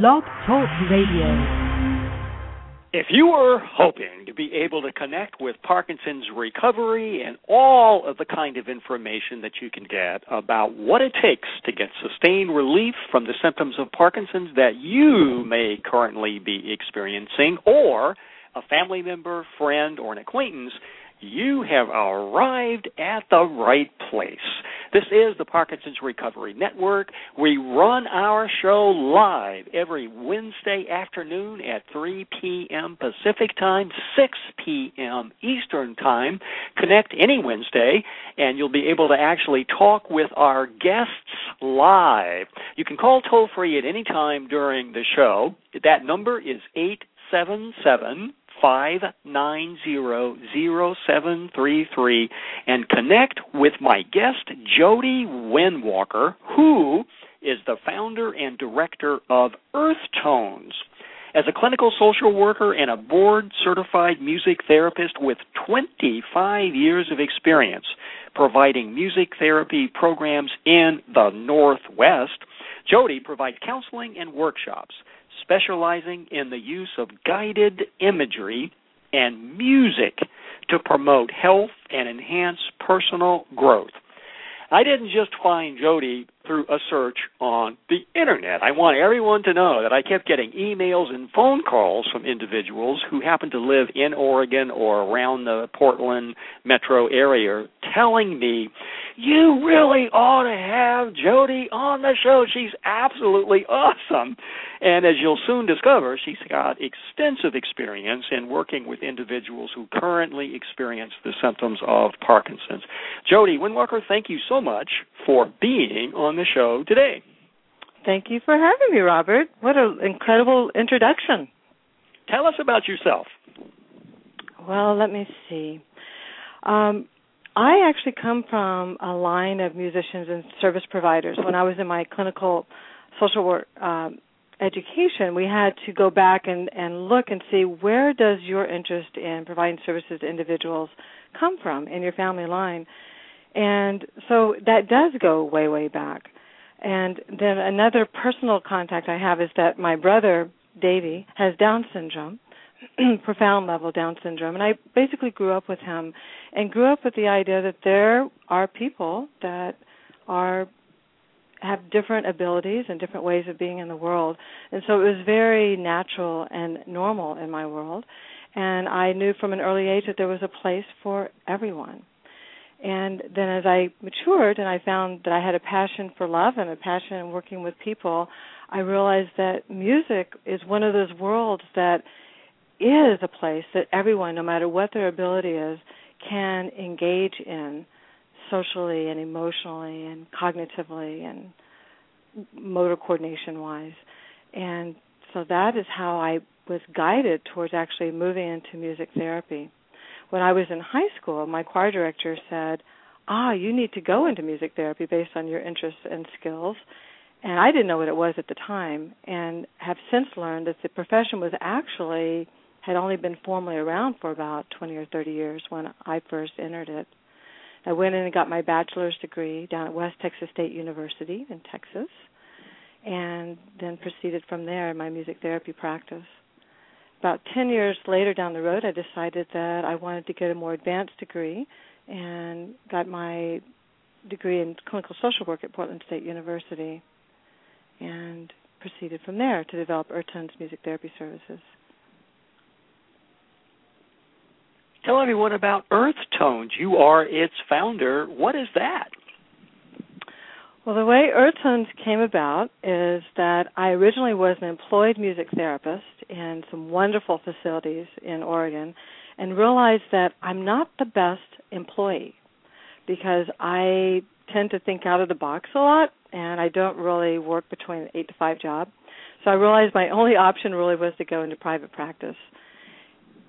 Blog Talk Radio. If you were hoping to be able to connect with Parkinson's recovery and all of the kind of information that you can get about what it takes to get sustained relief from the symptoms of Parkinson's that you may currently be experiencing, or a family member, friend, or an acquaintance you have arrived at the right place. This is the Parkinson's Recovery Network. We run our show live every Wednesday afternoon at 3 p.m. Pacific Time, 6 p.m. Eastern Time. Connect any Wednesday, and you'll be able to actually talk with our guests live. You can call toll free at any time during the show. That number is 877 5900733 and connect with my guest, Jodi Winnwalker, who is the founder and director of Earth Tones. As a clinical social worker and a board certified music therapist with 25 years of experience providing music therapy programs in the Northwest, Jodi provides counseling and workshops specializing in the use of guided imagery and music to promote health and enhance personal growth. I didn't just find Jodi through a search on the internet. I want everyone to know that I kept getting emails and phone calls from individuals who happened to live in Oregon or around the Portland metro area telling me, you really ought to have Jodi on the show. She's absolutely awesome. And as you'll soon discover, she's got extensive experience in working with individuals who currently experience the symptoms of Parkinson's. Jodi Winnwalker, thank you so much for being on the show today. Thank you for having me, Robert. What an incredible introduction. Tell us about yourself. Well, let me see. Um, I actually come from a line of musicians and service providers. When I was in my clinical social work um, education, we had to go back and, and look and see where does your interest in providing services to individuals come from in your family line. And so that does go way, way back. And then another personal contact I have is that my brother, Davy, has Down syndrome, profound level Down syndrome. And I basically grew up with him and grew up with the idea that there are people that are have different abilities and different ways of being in the world. And so it was very natural and normal in my world. And I knew from an early age that there was a place for everyone. And then as I matured and I found that I had a passion for love and a passion in working with people, I realized that music is one of those worlds that is a place that everyone, no matter what their ability is, can engage in socially and emotionally and cognitively and motor coordination wise. And so that is how I was guided towards actually moving into music therapy when I was in high school, my choir director said, "Ah, you need to go into music therapy based on your interests and skills." And I didn't know what it was at the time, and have since learned that the profession was actually had only been formally around for about 20 or 30 years when I first entered it. I went in and got my bachelor's degree down at West Texas State University in Texas, and then proceeded from there in my music therapy practice about 10 years later down the road, I decided that I wanted to get a more advanced degree and got my degree in clinical social work at Portland State University and proceeded from there to develop Earth-Tones music therapy services. Tell everyone about Earth Tones. You are its founder. What is that? Well, the way Earth Tones came about is that I originally was an employed music therapist in some wonderful facilities in Oregon and realized that I'm not the best employee because I tend to think out of the box a lot and I don't really work between an 8 to 5 job. So I realized my only option really was to go into private practice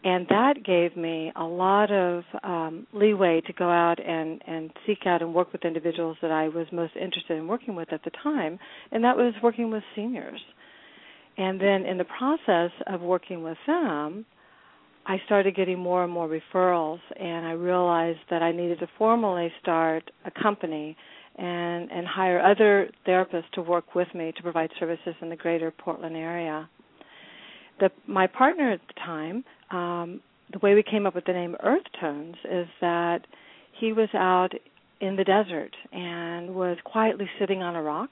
and that gave me a lot of um, leeway to go out and and seek out and work with individuals that I was most interested in working with at the time, and that was working with seniors. And then in the process of working with them, I started getting more and more referrals, and I realized that I needed to formally start a company and and hire other therapists to work with me to provide services in the greater Portland area. The my partner at the time, um, the way we came up with the name Earth Tones is that he was out in the desert and was quietly sitting on a rock,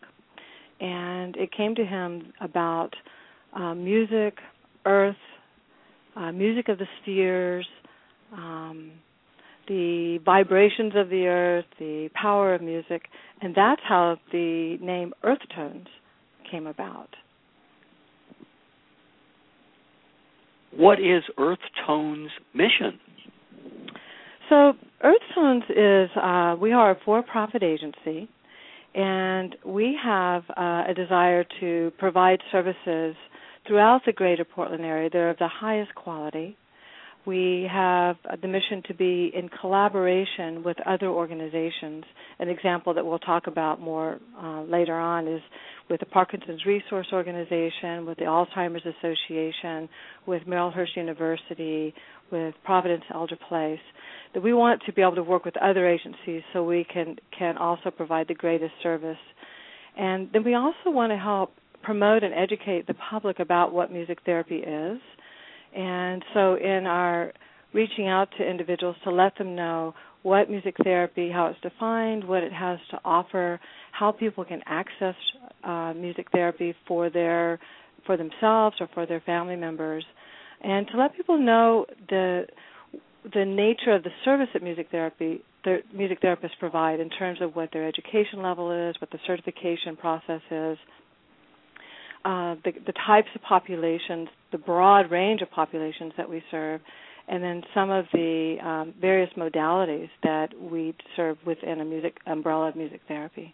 and it came to him about uh, music, earth, uh, music of the spheres. Um, the vibrations of the earth, the power of music, and that's how the name Earth Tones came about. What is Earth Tones' mission? So, Earth Tones is uh, we are a for-profit agency, and we have uh, a desire to provide services throughout the greater Portland area. They're of the highest quality we have the mission to be in collaboration with other organizations. An example that we'll talk about more uh, later on is with the Parkinson's Resource Organization, with the Alzheimer's Association, with Marylhurst University, with Providence Elder Place. That we want to be able to work with other agencies so we can can also provide the greatest service. And then we also want to help promote and educate the public about what music therapy is and so, in our reaching out to individuals to let them know what music therapy, how it's defined, what it has to offer, how people can access uh, music therapy for their for themselves or for their family members, and to let people know the the nature of the service that music therapy the music therapists provide in terms of what their education level is, what the certification process is, uh, the, the types of populations, the broad range of populations that we serve, and then some of the um, various modalities that we serve within a music umbrella of music therapy.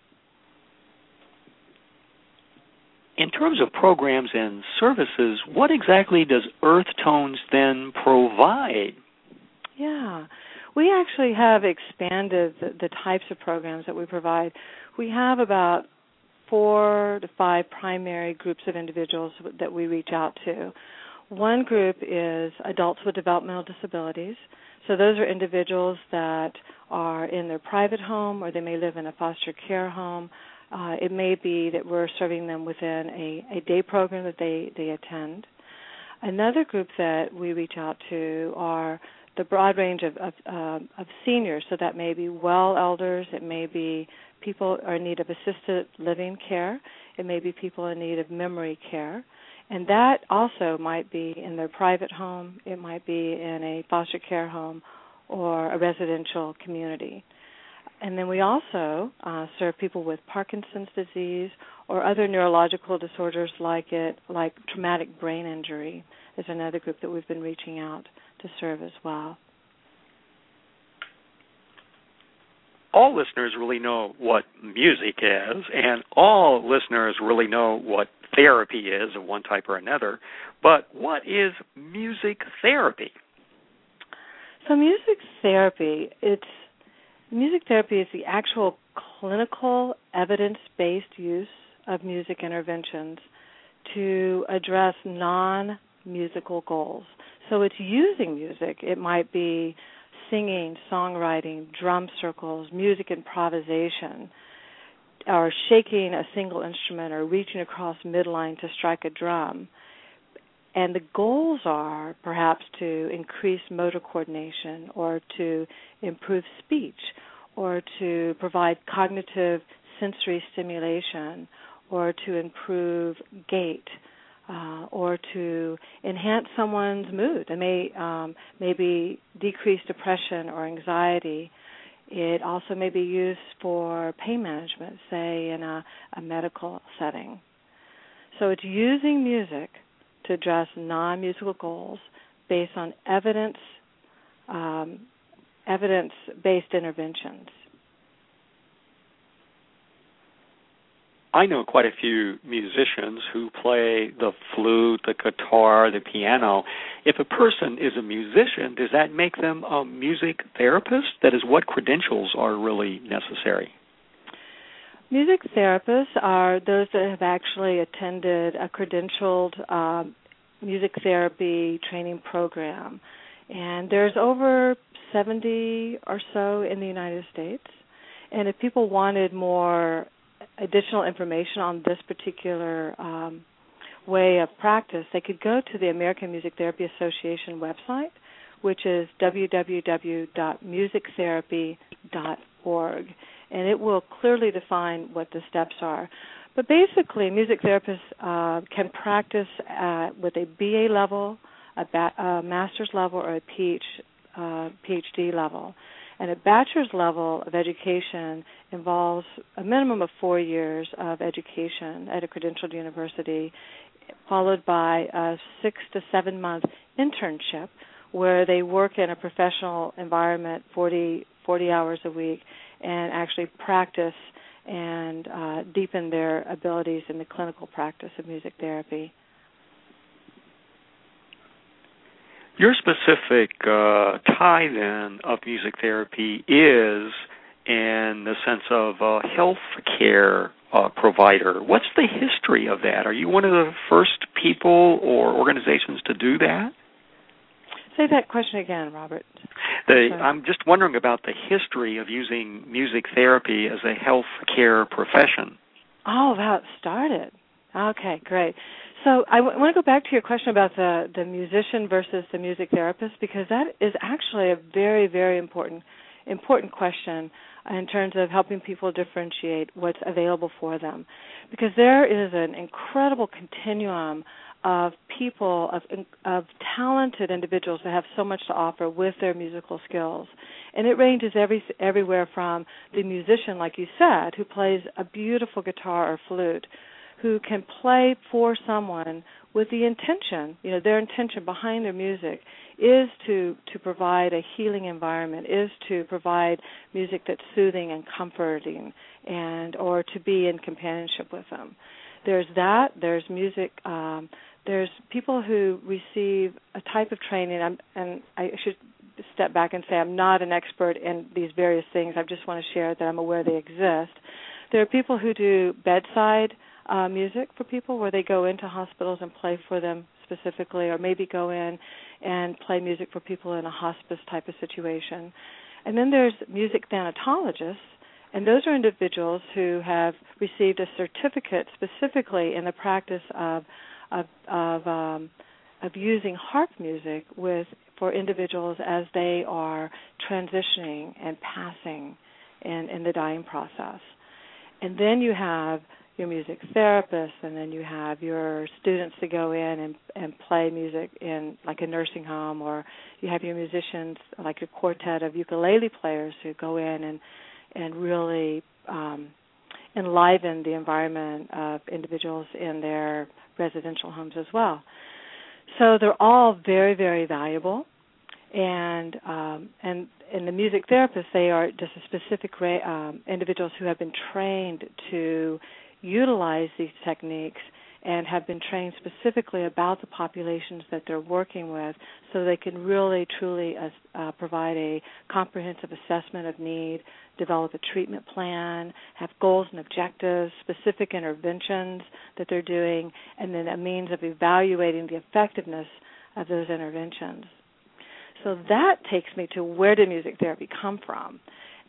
In terms of programs and services, what exactly does Earth Tones then provide? Yeah, we actually have expanded the, the types of programs that we provide. We have about four to five primary groups of individuals that we reach out to. One group is adults with developmental disabilities. So those are individuals that are in their private home or they may live in a foster care home. Uh, it may be that we're serving them within a, a day program that they, they attend. Another group that we reach out to are the broad range of, of, uh, of seniors. So that may be well elders, it may be people are in need of assisted living care. It may be people in need of memory care. And that also might be in their private home, it might be in a foster care home or a residential community. And then we also uh, serve people with Parkinson's disease or other neurological disorders like it, like traumatic brain injury, is another group that we've been reaching out to serve as well. All listeners really know what music is, and all listeners really know what therapy is of one type or another. But what is music therapy? So, music therapy, it's music therapy is the actual clinical evidence-based use of music interventions to address non-musical goals. So it's using music. It might be singing, songwriting, drum circles, music improvisation, or shaking a single instrument or reaching across midline to strike a drum. And the goals are perhaps to increase motor coordination or to improve speech or to provide cognitive sensory stimulation or to improve gait uh, or to enhance someone's mood. It may um, maybe decrease depression or anxiety. It also may be used for pain management, say in a, a medical setting. So it's using music to address non-musical goals based on evidence um, evidence-based interventions. I know quite a few musicians who play the flute, the guitar, the piano. If a person is a musician, does that make them a music therapist? That is, what credentials are really necessary? Music therapists are those that have actually attended a credentialed um, music therapy training program. And there's over 70 or so in the United States And if people wanted more additional information on this particular um, way of practice, they could go to the American Music Therapy Association website, which is www.musictherapy.org, and it will clearly define what the steps are. But basically, music therapists uh, can practice at, with a BA level, a, ba- a master's level, or a PH, uh, PhD level. And a bachelor's level of education involves a minimum of four years of education at a credentialed university, followed by a six to seven month internship where they work in a professional environment 40, 40 hours a week and actually practice and uh, deepen their abilities in the clinical practice of music therapy. Your specific uh, tie then of music therapy is in the sense of a health care uh, provider. What's the history of that? Are you one of the first people or organizations to do that? Say that question again, Robert. The, I'm just wondering about the history of using music therapy as a health care profession. Oh, how it started. Okay, great. So I w- want to go back to your question about the the musician versus the music therapist because that is actually a very very important important question in terms of helping people differentiate what's available for them because there is an incredible continuum of people of of talented individuals that have so much to offer with their musical skills and it ranges every everywhere from the musician like you said who plays a beautiful guitar or flute who can play for someone with the intention, you know, their intention behind their music is to to provide a healing environment, is to provide music that's soothing and comforting and or to be in companionship with them. There's that, there's music um there's people who receive a type of training I'm, and I should step back and say I'm not an expert in these various things. I just want to share that I'm aware they exist. There are people who do bedside uh, music for people where they go into hospitals and play for them specifically, or maybe go in and play music for people in a hospice type of situation. And then there's music thanatologists, and those are individuals who have received a certificate specifically in the practice of of of, um, of using harp music with for individuals as they are transitioning and passing in, in the dying process. And then you have your music therapist and then you have your students to go in and and play music in like a nursing home or you have your musicians like your quartet of ukulele players who go in and and really um enliven the environment of individuals in their residential homes as well. So they're all very very valuable and um and and the music therapists they are just a specific um, individuals who have been trained to utilize these techniques and have been trained specifically about the populations that they're working with so they can really truly uh, uh, provide a comprehensive assessment of need, develop a treatment plan, have goals and objectives, specific interventions that they're doing, and then a means of evaluating the effectiveness of those interventions. So that takes me to where did music therapy come from?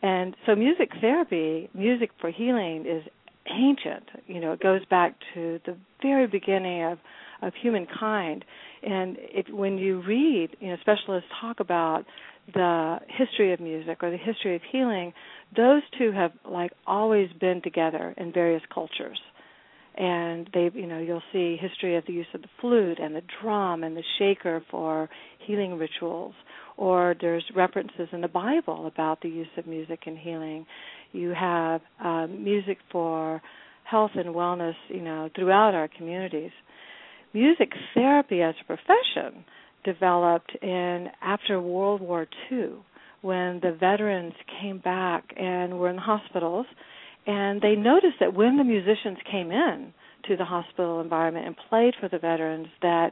And so music therapy, music for healing is ancient. You know, it goes back to the very beginning of of humankind. And it, when you read, you know, specialists talk about the history of music or the history of healing, those two have like always been together in various cultures. And they, you know, you'll see history of the use of the flute and the drum and the shaker for healing rituals. Or there's references in the Bible about the use of music in healing you have um, music for health and wellness, you know, throughout our communities. Music therapy as a profession developed in after World War II when the veterans came back and were in hospitals and they noticed that when the musicians came in to the hospital environment and played for the veterans that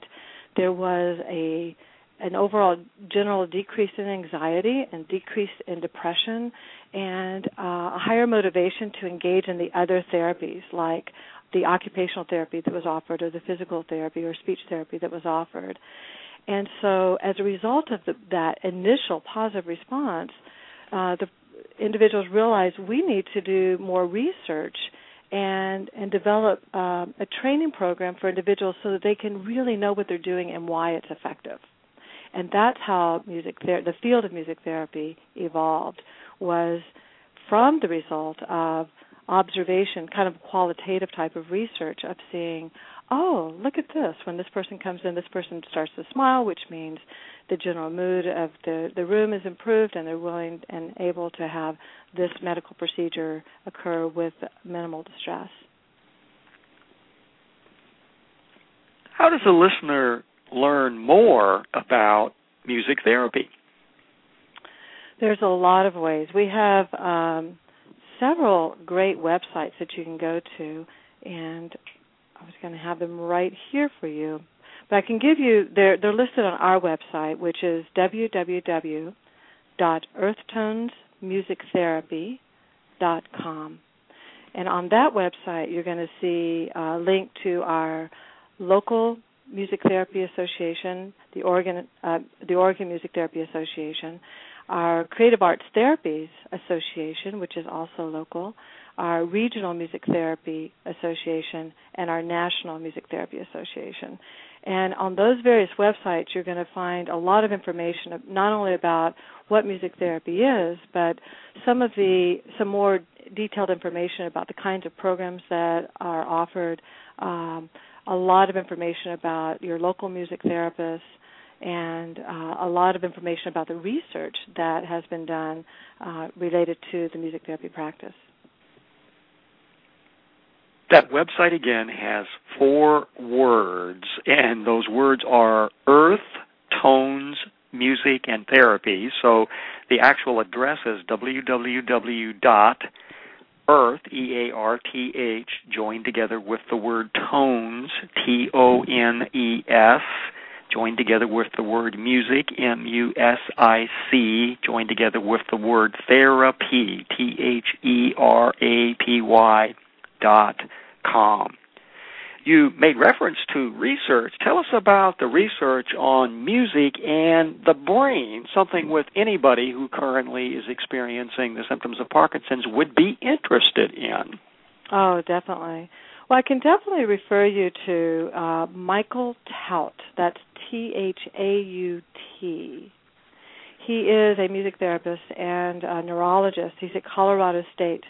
there was a an overall general decrease in anxiety and decrease in depression and uh, a higher motivation to engage in the other therapies like the occupational therapy that was offered or the physical therapy or speech therapy that was offered. And so as a result of the, that initial positive response, uh, the individuals realize we need to do more research and and develop um, a training program for individuals so that they can really know what they're doing and why it's effective. And that's how music ther- the field of music therapy evolved was from the result of observation, kind of qualitative type of research of seeing, oh, look at this. When this person comes in, this person starts to smile, which means the general mood of the, the room is improved and they're willing and able to have this medical procedure occur with minimal distress. How does a listener learn more about music therapy? There's a lot of ways. We have um, several great websites that you can go to, and I was going to have them right here for you. But I can give you they're they're listed on our website, which is www.earthtonesmusictherapy.com. And on that website, you're going to see a link to our local Music Therapy Association, the Oregon uh, the Oregon Music Therapy Association, our Creative Arts Therapies Association, which is also local, our Regional Music Therapy Association, and our National Music Therapy Association. And on those various websites, you're going to find a lot of information, not only about what music therapy is, but some of the some more detailed information about the kinds of programs that are offered. Um, a lot of information about your local music therapist, and uh, a lot of information about the research that has been done uh, related to the music therapy practice. That website again has four words, and those words are Earth, Tones, Music, and Therapy. So the actual address is www earth, E A R T H, joined together with the word tones, T O N E S, joined together with the word music, M U S I C, joined together with the word therapy, T H E R A P Y dot com. You made reference to research. Tell us about the research on music and the brain, something with anybody who currently is experiencing the symptoms of Parkinson's would be interested in. Oh, definitely. Well, I can definitely refer you to uh, Michael Thaut. That's T H A U T. He is a music therapist and a neurologist. He's at Colorado State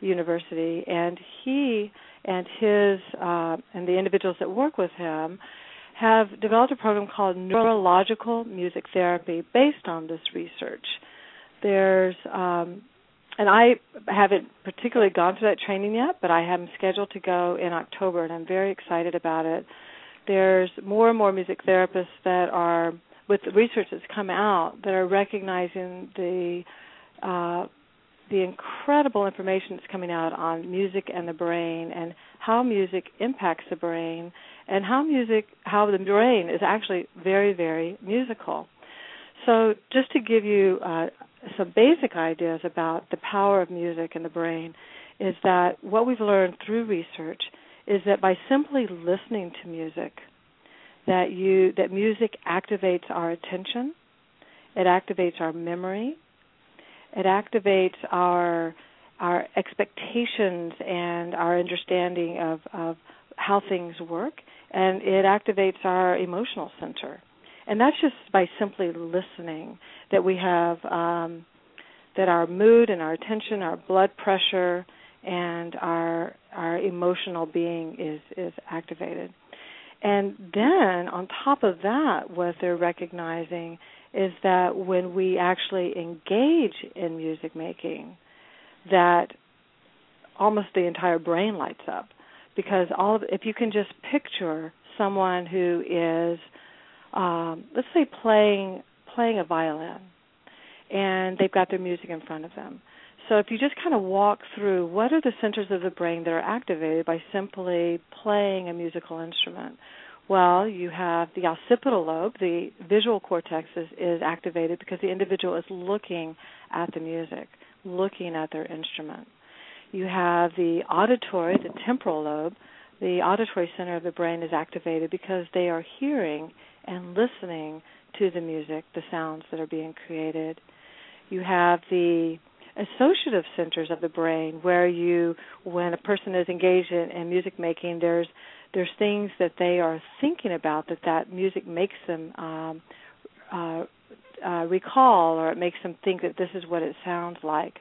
University, and he and his uh, and the individuals that work with him have developed a program called Neurological Music Therapy based on this research. There's um, and I haven't particularly gone through that training yet, but I am scheduled to go in October, and I'm very excited about it. There's more and more music therapists that are, with the research that's come out, that are recognizing the uh, the incredible information that's coming out on music and the brain, and how music impacts the brain, and how music, how the brain is actually very, very musical. So, just to give you uh, some basic ideas about the power of music in the brain is that what we've learned through research is that by simply listening to music that you that music activates our attention it activates our memory it activates our our expectations and our understanding of, of how things work and it activates our emotional center and that's just by simply listening that we have um, that our mood and our attention, our blood pressure, and our our emotional being is is activated. And then on top of that, what they're recognizing is that when we actually engage in music making, that almost the entire brain lights up because all of, if you can just picture someone who is um, let's say playing playing a violin and they've got their music in front of them. So if you just kind of walk through what are the centers of the brain that are activated by simply playing a musical instrument? Well, you have the occipital lobe, the visual cortex is, is activated because the individual is looking at the music, looking at their instrument. You have the auditory, the temporal lobe, the auditory center of the brain is activated because they are hearing and listening to the music, the sounds that are being created. You have the associative centers of the brain where you when a person is engaged in, in music making there's there's things that they are thinking about that that music makes them um, uh, uh, recall or it makes them think that this is what it sounds like.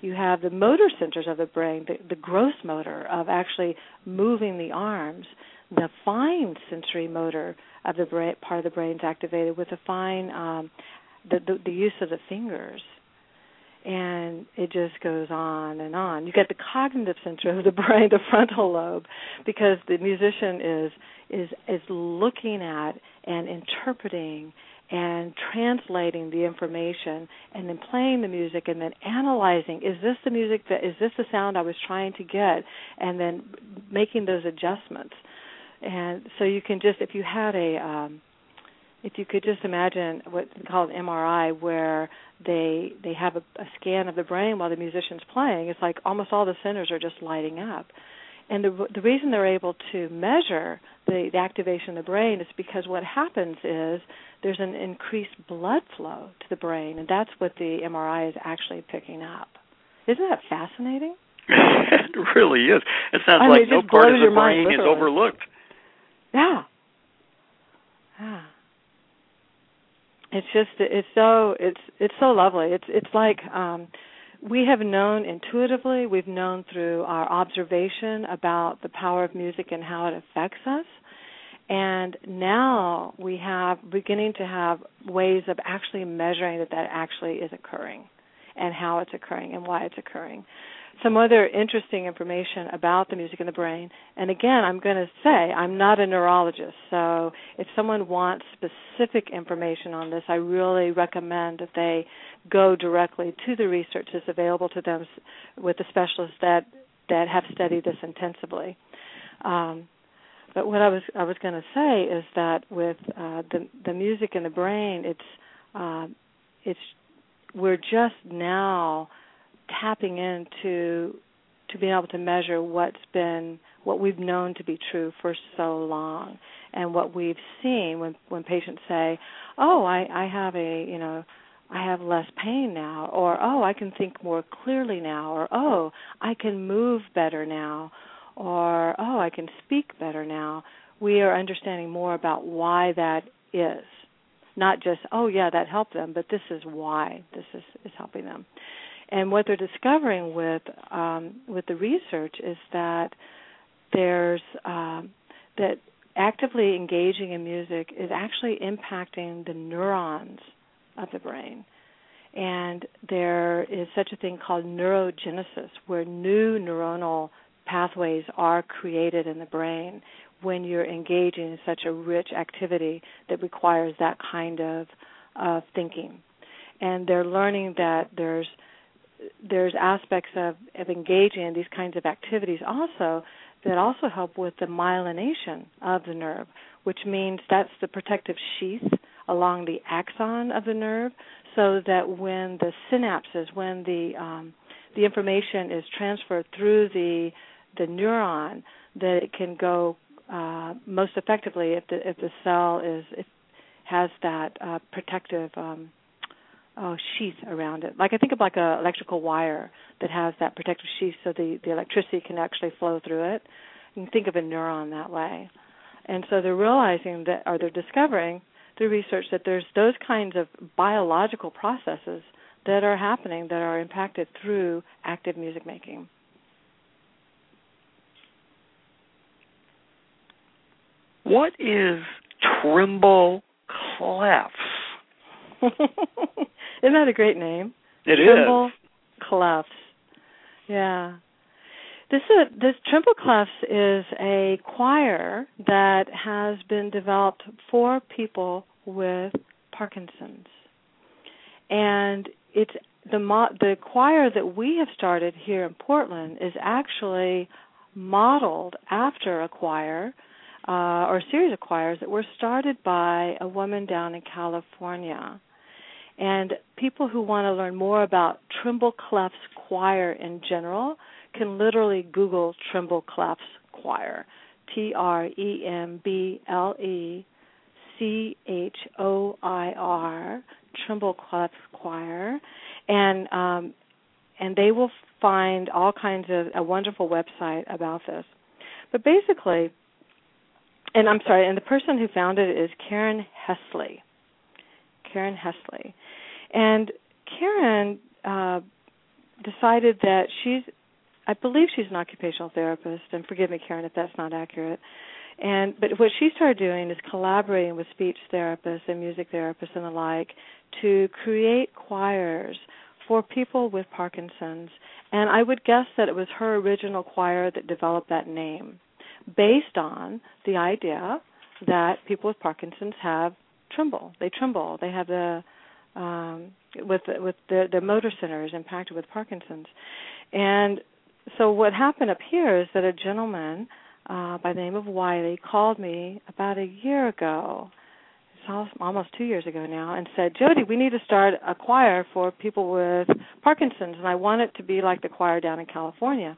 You have the motor centers of the brain, the, the gross motor of actually moving the arms. The fine sensory motor of the brain, part of the brain is activated with the fine, um, the, the, the use of the fingers and it just goes on and on. You get the cognitive center of the brain, the frontal lobe, because the musician is is is looking at and interpreting and translating the information and then playing the music and then analyzing is this the music that is this the sound I was trying to get and then making those adjustments. And so you can just if you had a um if you could just imagine what's called an MRI, where they they have a, a scan of the brain while the musician's playing, it's like almost all the centers are just lighting up. And the the reason they're able to measure the, the activation of the brain is because what happens is there's an increased blood flow to the brain, and that's what the MRI is actually picking up. Isn't that fascinating? it really is. It sounds I mean, like it no part of the brain is overlooked. Yeah. Yeah it's just it's so it's it's so lovely it's it's like um we have known intuitively we've known through our observation about the power of music and how it affects us. And now we have beginning to have ways of actually measuring that that actually is occurring and how it's occurring and why it's occurring some other interesting information about the music in the brain. And again, I'm going to say I'm not a neurologist, so if someone wants specific information on this, I really recommend that they go directly to the research that's available to them with the specialists that that have studied this intensively. Um, but what I was I was going to say is that with uh, the the music in the brain, it's uh, it's we're just now tapping into to being able to measure what's been what we've known to be true for so long and what we've seen when when patients say oh i i have a you know i have less pain now or oh i can think more clearly now or oh i can move better now or oh i can speak better now. We are understanding more about why that is. Not just oh yeah that helped them but this is why this is is helping them and what they're discovering with um, with the research is that there's um, that actively engaging in music is actually impacting the neurons of the brain. And there is such a thing called neurogenesis, where new neuronal pathways are created in the brain when you're engaging in such a rich activity that requires that kind of uh, thinking. And they're learning that there's there's aspects of, of engaging in these kinds of activities also that also help with the myelination of the nerve, which means that's the protective sheath along the axon of the nerve, so that when the synapses, when the um, the information is transferred through the the neuron, that it can go uh, most effectively if the if the cell is if has that uh, protective um, oh sheath around it. Like I think of like a electrical wire that has that protective sheath so the the electricity can actually flow through it. You can think of a neuron that way. And so they're realizing that or they're discovering through research that there's those kinds of biological processes that are happening that are impacted through active music making. What is tremble clefs? Isn't that a great name? It Tremble is. Clefs. Yeah. This is, this Tremble Clefs is a choir that has been developed for people with Parkinson's, and it's the mo- the choir that we have started here in Portland is actually modeled after a choir uh, or a series of choirs that were started by a woman down in California and people who want to learn more about Tremble Clefs Choir in general can literally Google Tremble Clefs Choir. T R E M B L E C H O I R, Tremble Clefs Choir. And um, and they will find all kinds of a wonderful website about this. But basically, and I'm sorry, and the person who founded it is Karen Hesli. Karen Hesli, and Karen uh, decided that she's, I believe she's an occupational therapist, and forgive me, Karen, if that's not accurate. And but what she started doing is collaborating with speech therapists and music therapists and the like to create choirs for people with Parkinson's. And I would guess that it was her original choir that developed that name based on the idea that people with Parkinson's have tremble. They tremble. They have the um, with with their, their motor centers impacted with Parkinson's. And so what happened up here is that a gentleman uh, by the name of Wiley called me about a year ago almost two years ago now, and said, Jodi, we need to start a choir for people with Parkinson's, and I want it to be like the choir down in California.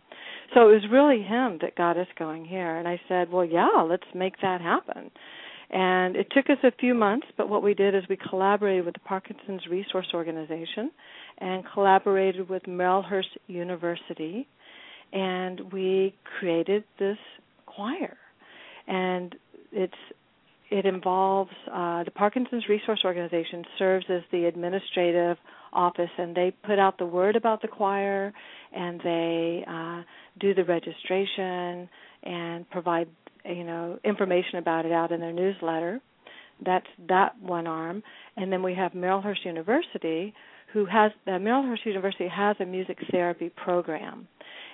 So it was really him that got us going here. And I said, well, yeah, let's make that happen. And it took us a few months, but what we did is we collaborated with the Parkinson's Resource Organization and collaborated with Marylhurst University, and we created this choir. And it's it involves uh, the Parkinson's Resource Organization serves as the administrative office, and they put out the word about the choir, and they uh, do the registration and provide you know information about it out in their newsletter. That's that one arm, and then we have Marylhurst University, who has uh, Marylhurst University has a music therapy program,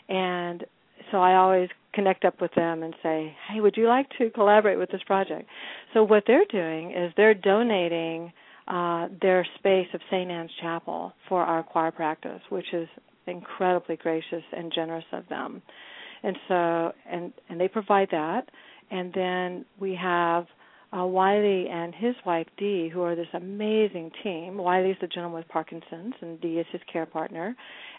and so I always connect up with them and say, "Hey, would you like to collaborate with this project?" So what they're doing is they're donating uh, their space of St. Anne's Chapel for our choir practice, which is incredibly gracious and generous of them. And so, and and they provide that, and then we have uh, Wiley and his wife Dee, who are this amazing team. Wiley's the gentleman with Parkinson's, and Dee is his care partner,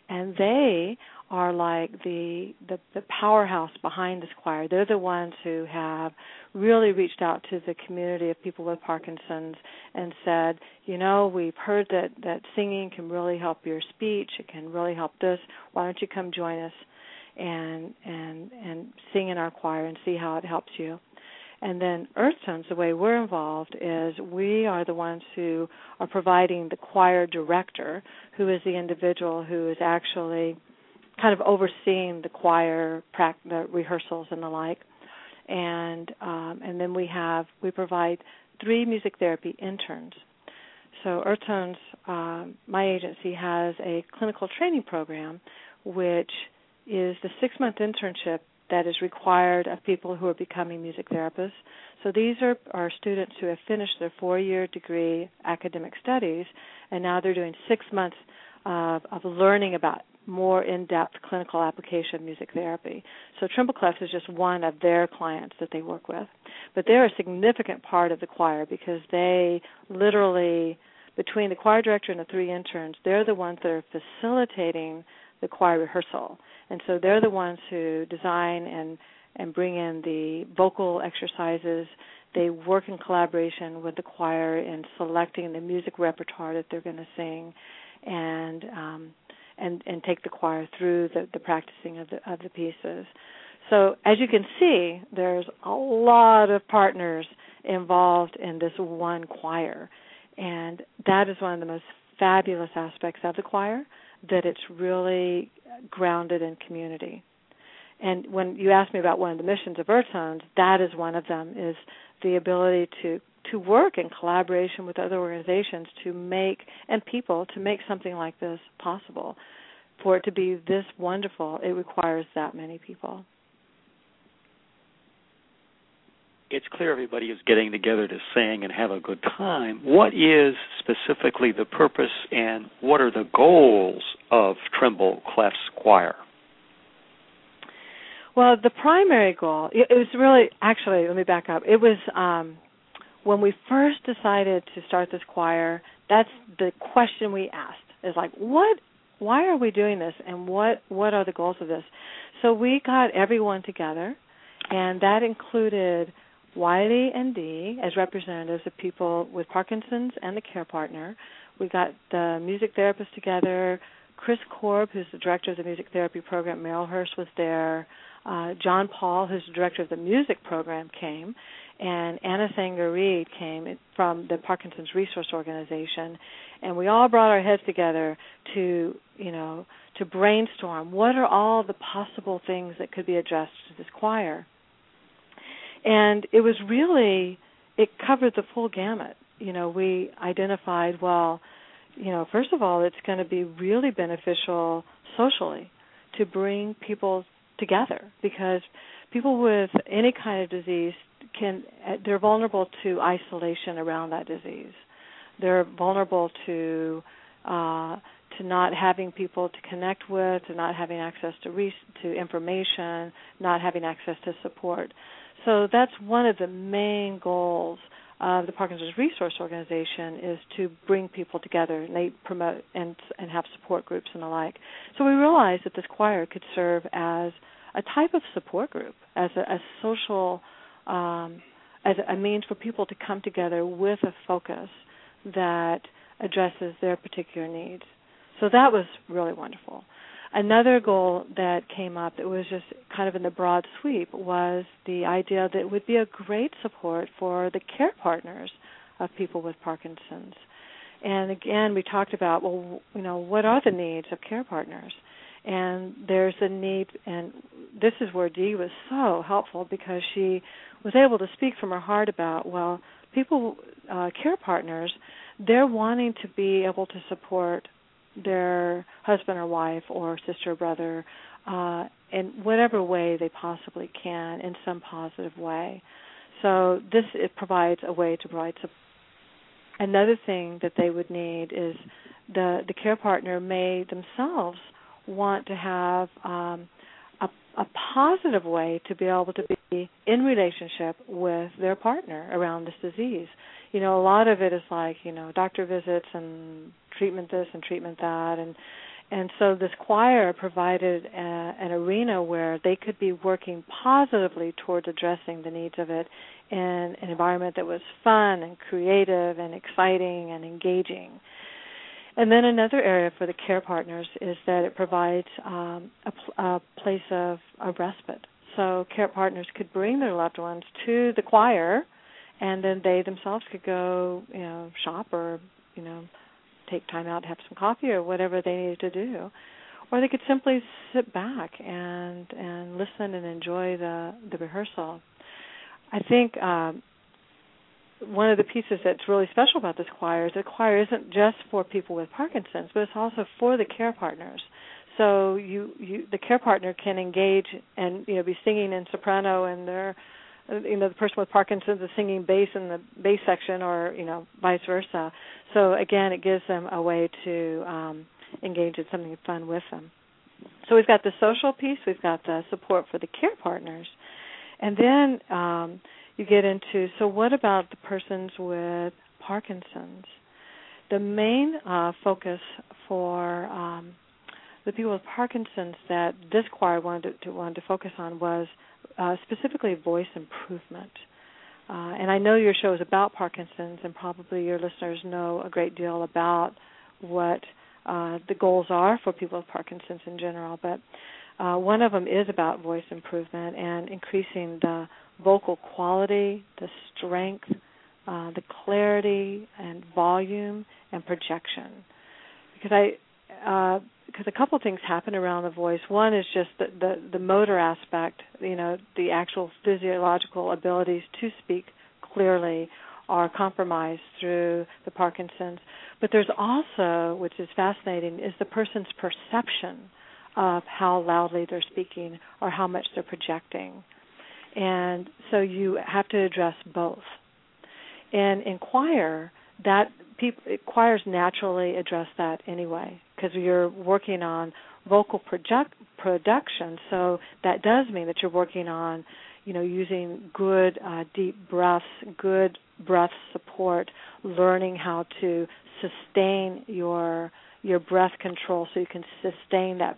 and they are like the, the the powerhouse behind this choir. They're the ones who have really reached out to the community of people with Parkinson's and said, you know, we've heard that that singing can really help your speech. It can really help this. Why don't you come join us and and and sing in our choir and see how it helps you. And then Earth Tones, the way we're involved is we are the ones who are providing the choir director, who is the individual who is actually kind of overseeing the choir the rehearsals and the like. And um, and then we have we provide three music therapy interns. So Earth Tones, um, my agency has a clinical training program, which is the six month internship that is required of people who are becoming music therapists. So these are, are students who have finished their four year degree academic studies and now they're doing six months of, of learning about more in depth clinical application of music therapy. So Tremble Clefs is just one of their clients that they work with. But they're a significant part of the choir because they literally between the choir director and the three interns, they're the ones that are facilitating the choir rehearsal and so they're the ones who design and and bring in the vocal exercises. They work in collaboration with the choir in selecting the music repertoire that they're going to sing, and um, and and take the choir through the, the practicing of the of the pieces. So as you can see, there's a lot of partners involved in this one choir, and that is one of the most fabulous aspects of the choir that it's really grounded in community. And when you asked me about one of the missions of Earth that is one of them is the ability to to work in collaboration with other organizations to make and people to make something like this possible. For it to be this wonderful, it requires that many people. It's clear everybody is getting together to sing and have a good time. What is specifically the purpose and what are the goals of Tremble Clef's choir? Well, the primary goal, it, was really, actually, let me back up. It was um, when we first decided to start this choir, that's the question we asked is like, what, why are we doing this and what, what are the goals of this? So we got everyone together and that included Wiley and Dee as representatives of people with Parkinson's and the care partner. We got the music therapists together Chris Korb, who's the director of the music therapy program at Marylhurst, was there. Uh, John Paul, who's the director of the music program, came, and Anna Sanger-Reed came from the Parkinson's Resource Organization, and we all brought our heads together to, you know, to brainstorm what are all the possible things that could be addressed to this choir. And it was really it covered the full gamut. You know, we identified well, you know, first of all, it's going to be really beneficial socially to bring people together because people with any kind of disease can they're vulnerable to isolation around that disease. They're vulnerable to uh, to not having people to connect with, to not having access to re- to information, not having access to support. So that's one of the main goals of the Parkinson's Resource Organization is to bring people together and they promote and and have support groups and the like. So we realized that this choir could serve as a type of support group, as a, a social, um, as a means for people to come together with a focus that addresses their particular needs. So that was really wonderful. Another goal that came up that was just kind of in the broad sweep was the idea that it would be a great support for the care partners of people with Parkinson's. And again, we talked about, well, you know, what are the needs of care partners? And there's a need, and this is where Dee was so helpful because she was able to speak from her heart about, well, people, uh, care partners, they're wanting to be able to support their husband or wife or sister or brother uh, in whatever way they possibly can in some positive way. So this it provides a way to provide support. Another thing that they would need is the the care partner may themselves want to have um, a, positive way to be able to be in relationship with their partner around this disease. You know, a lot of it is like you know doctor visits and treatment this and treatment that and and so this choir provided a, an arena where they could be working positively towards addressing the needs of it in an environment that was fun and creative and exciting and engaging. And then another area for the care partners is that it provides um, a, a place of a respite. So care partners could bring their loved ones to the choir, and then they themselves could go, you know, shop or you know take time out to have some coffee or whatever they needed to do or they could simply sit back and and listen and enjoy the the rehearsal i think um one of the pieces that's really special about this choir is the choir isn't just for people with parkinson's but it's also for the care partners so you you the care partner can engage and you know be singing in soprano and they're you know the person with Parkinson's is singing bass in the bass section, or you know vice versa. So again, it gives them a way to um, engage in something fun with them. So we've got the social piece, we've got the support for the care partners, and then um, you get into so what about the persons with Parkinson's? The main uh, focus for um, the people with Parkinson's that this choir wanted to, wanted to focus on was uh, specifically voice improvement. Uh, and I know your show is about Parkinson's, and probably your listeners know a great deal about what uh, the goals are for people with Parkinson's in general. But uh, one of them is about voice improvement and increasing the vocal quality, the strength, uh, the clarity, and volume and projection. Because I uh, because a couple things happen around the voice. One is just the, the the motor aspect, you know, the actual physiological abilities to speak clearly are compromised through the Parkinson's. But there's also, which is fascinating, is the person's perception of how loudly they're speaking or how much they're projecting. And so you have to address both. And in choir, that people choirs naturally address that anyway because you're working on vocal project, production so that does mean that you're working on you know using good uh, deep breaths good breath support learning how to sustain your your breath control so you can sustain that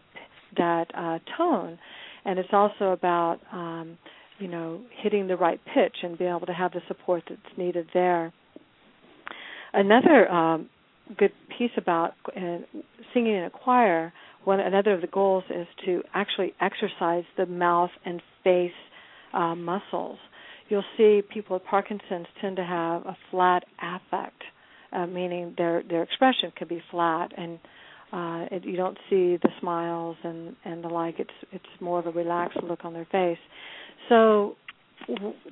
that uh, tone and it's also about um, you know hitting the right pitch and being able to have the support that's needed there Another um, good piece about singing in a choir. One another of the goals is to actually exercise the mouth and face uh, muscles. You'll see people with Parkinson's tend to have a flat affect, uh, meaning their their expression can be flat and uh, it, you don't see the smiles and and the like. It's it's more of a relaxed look on their face. So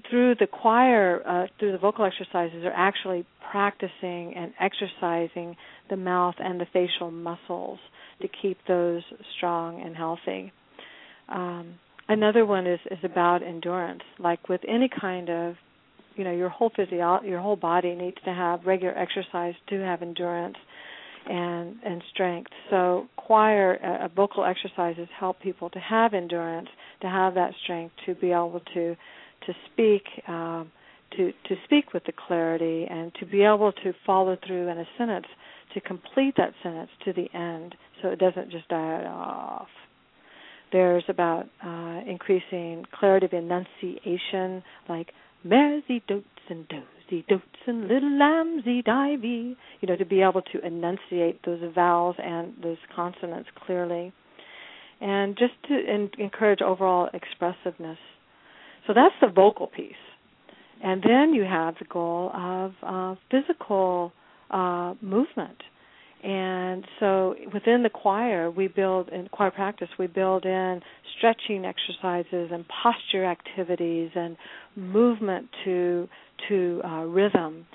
through the choir, uh, through the vocal exercises, they're actually practicing and exercising the mouth and the facial muscles to keep those strong and healthy. Um, another one is is about endurance. Like with any kind of you know your whole physio your whole body needs to have regular exercise to have endurance and and strength. So choir uh, vocal exercises help people to have endurance, to have that strength, to be able to to speak um, to to speak with the clarity, and to be able to follow through in a sentence to complete that sentence to the end, so it doesn't just die off. There's about uh, increasing clarity of enunciation, like Mairzy doats and does thee dotes and little lambsy divey. You know, to be able to enunciate those vowels and those consonants clearly, and just to in, encourage overall expressiveness. So that's the vocal piece, and then you have the goal of uh, physical uh, movement. And so within the choir, we build in choir practice, we build in stretching exercises and posture activities and movement to to uh, rhythm.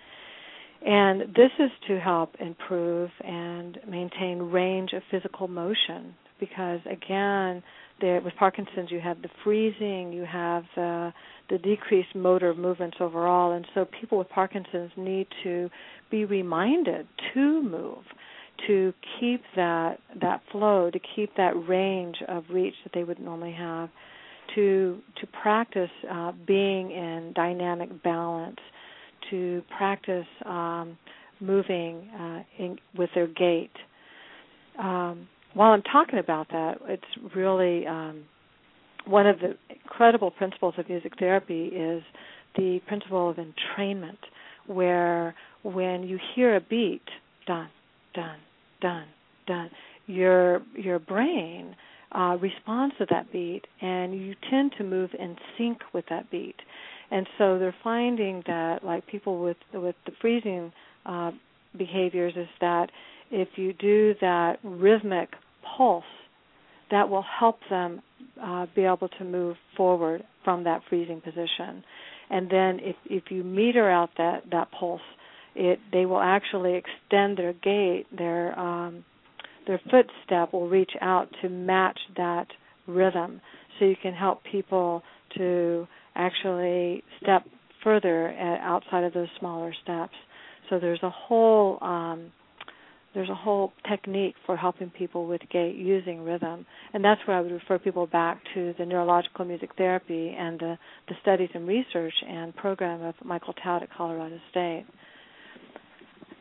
And this is to help improve and maintain range of physical motion because again, there, with Parkinson's you have the freezing, you have the the decreased motor movements overall, and so people with Parkinson's need to be reminded to move, to keep that that flow, to keep that range of reach that they would normally have to to practice uh, being in dynamic balance, to practice um, moving uh, in, with their gait. Um, while I'm talking about that, it's really um, one of the incredible principles of music therapy is the principle of entrainment, where when you hear a beat, dun, dun, dun, dun, your your brain uh, responds to that beat, and you tend to move in sync with that beat. And so they're finding that, like people with with the freezing uh, behaviors, is that if you do that rhythmic pulse, that will help them uh, be able to move forward from that freezing position. And then if if you meter out that that pulse, it they will actually extend their gait, their um, their footstep will reach out to match that rhythm. So you can help people to actually step further at, outside of those smaller steps. So there's a whole um, there's a whole technique for helping people with gait using rhythm. And that's where i would refer people back to the neurological music therapy and the, the studies and research and program of michael Thaut at colorado state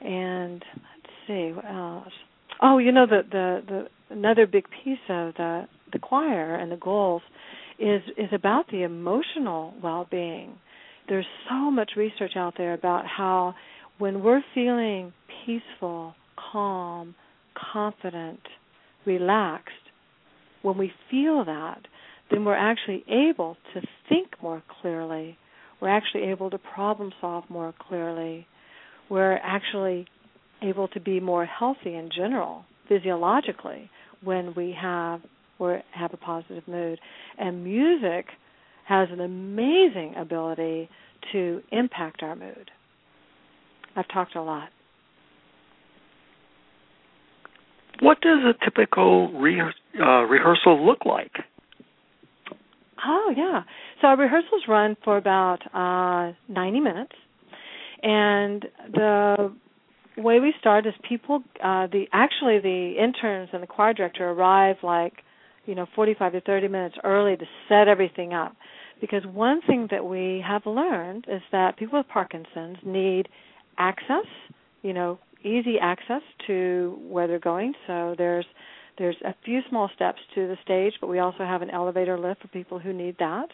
and let's see what else Oh, you know the the the another big piece of the the choir and the goals is is about the emotional well-being. There's so much research out there about how when we're feeling peaceful, calm, confident, relaxed, when we feel that, then we're actually able to think more clearly. We're actually able to problem solve more clearly. We're actually able to be more healthy in general physiologically when we have or have a positive mood. And music has an amazing ability to impact our mood. I've talked a lot. What does a typical re- uh, rehearsal look like? Oh yeah, so our rehearsals run for about uh, 90 minutes, and the way we start is people uh the actually the interns and the choir director arrive like you know 45 to 30 minutes early to set everything up. Because one thing that we have learned is that people with parkinson's need access you know easy access to where they're going. So there's there's a few small steps to the stage but we also have an elevator lift for people who need that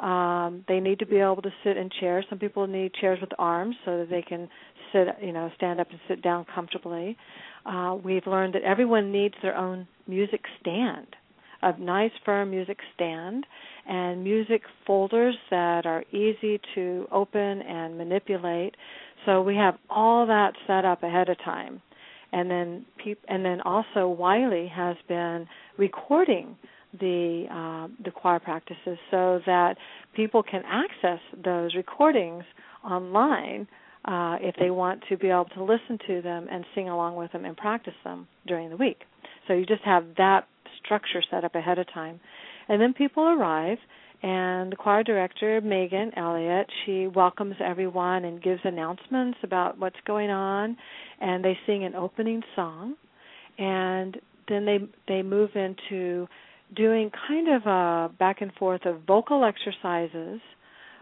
Um, they need to be able to sit in chairs. Some people need chairs with arms so that they can sit, you know, stand up and sit down comfortably. Uh, we've learned that everyone needs their own music stand, a nice firm music stand, and music folders that are easy to open and manipulate. So we have all that set up ahead of time and then and then also Wiley has been recording the uh, the choir practices so that people can access those recordings online uh, if they want to be able to listen to them and sing along with them and practice them during the week. So you just have that structure set up ahead of time, and then people arrive and the choir director, Megan Elliott, she welcomes everyone and gives announcements about what's going on, and they sing an opening song, and then they they move into doing kind of a back and forth of vocal exercises,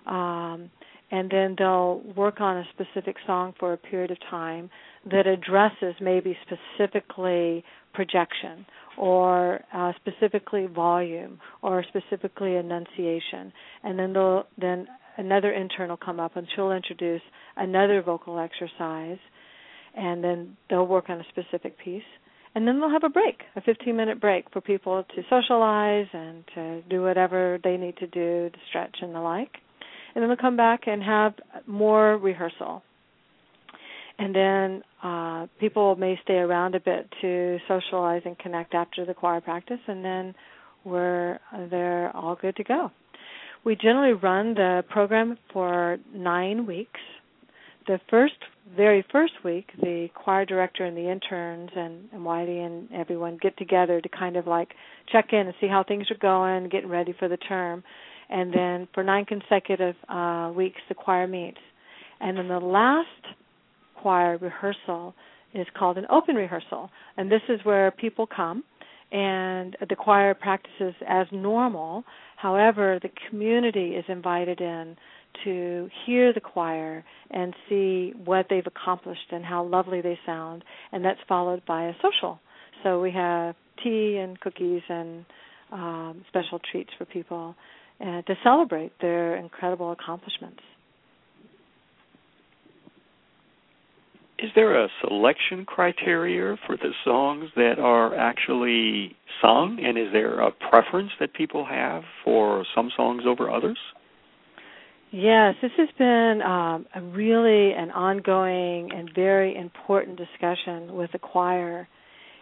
um, and then they'll work on a specific song for a period of time that addresses maybe specifically projection or uh, specifically volume or specifically enunciation. And then they'll then another intern will come up and she'll introduce another vocal exercise and then they'll work on a specific piece and then they'll have a break a 15 minute break for people to socialize and to do whatever they need to do to stretch and the like and then they'll come back and have more rehearsal and then uh, people may stay around a bit to socialize and connect after the choir practice, and then we're they're all good to go. We generally run the program for nine weeks. The first, very first week, the choir director and the interns and, and Wiley and everyone get together to kind of like check in and see how things are going, getting ready for the term. And then for nine consecutive uh, weeks, the choir meets. And then the last choir rehearsal is called an open rehearsal, and this is where people come and the choir practices as normal. However, the community is invited in to hear the choir and see what they've accomplished and how lovely they sound, and that's followed by a social. So we have tea and cookies and um, special treats for people uh, to celebrate their incredible accomplishments. is there a selection criteria for the songs that are actually sung and is there a preference that people have for some songs over others yes this has been um, a really an ongoing and very important discussion with the choir.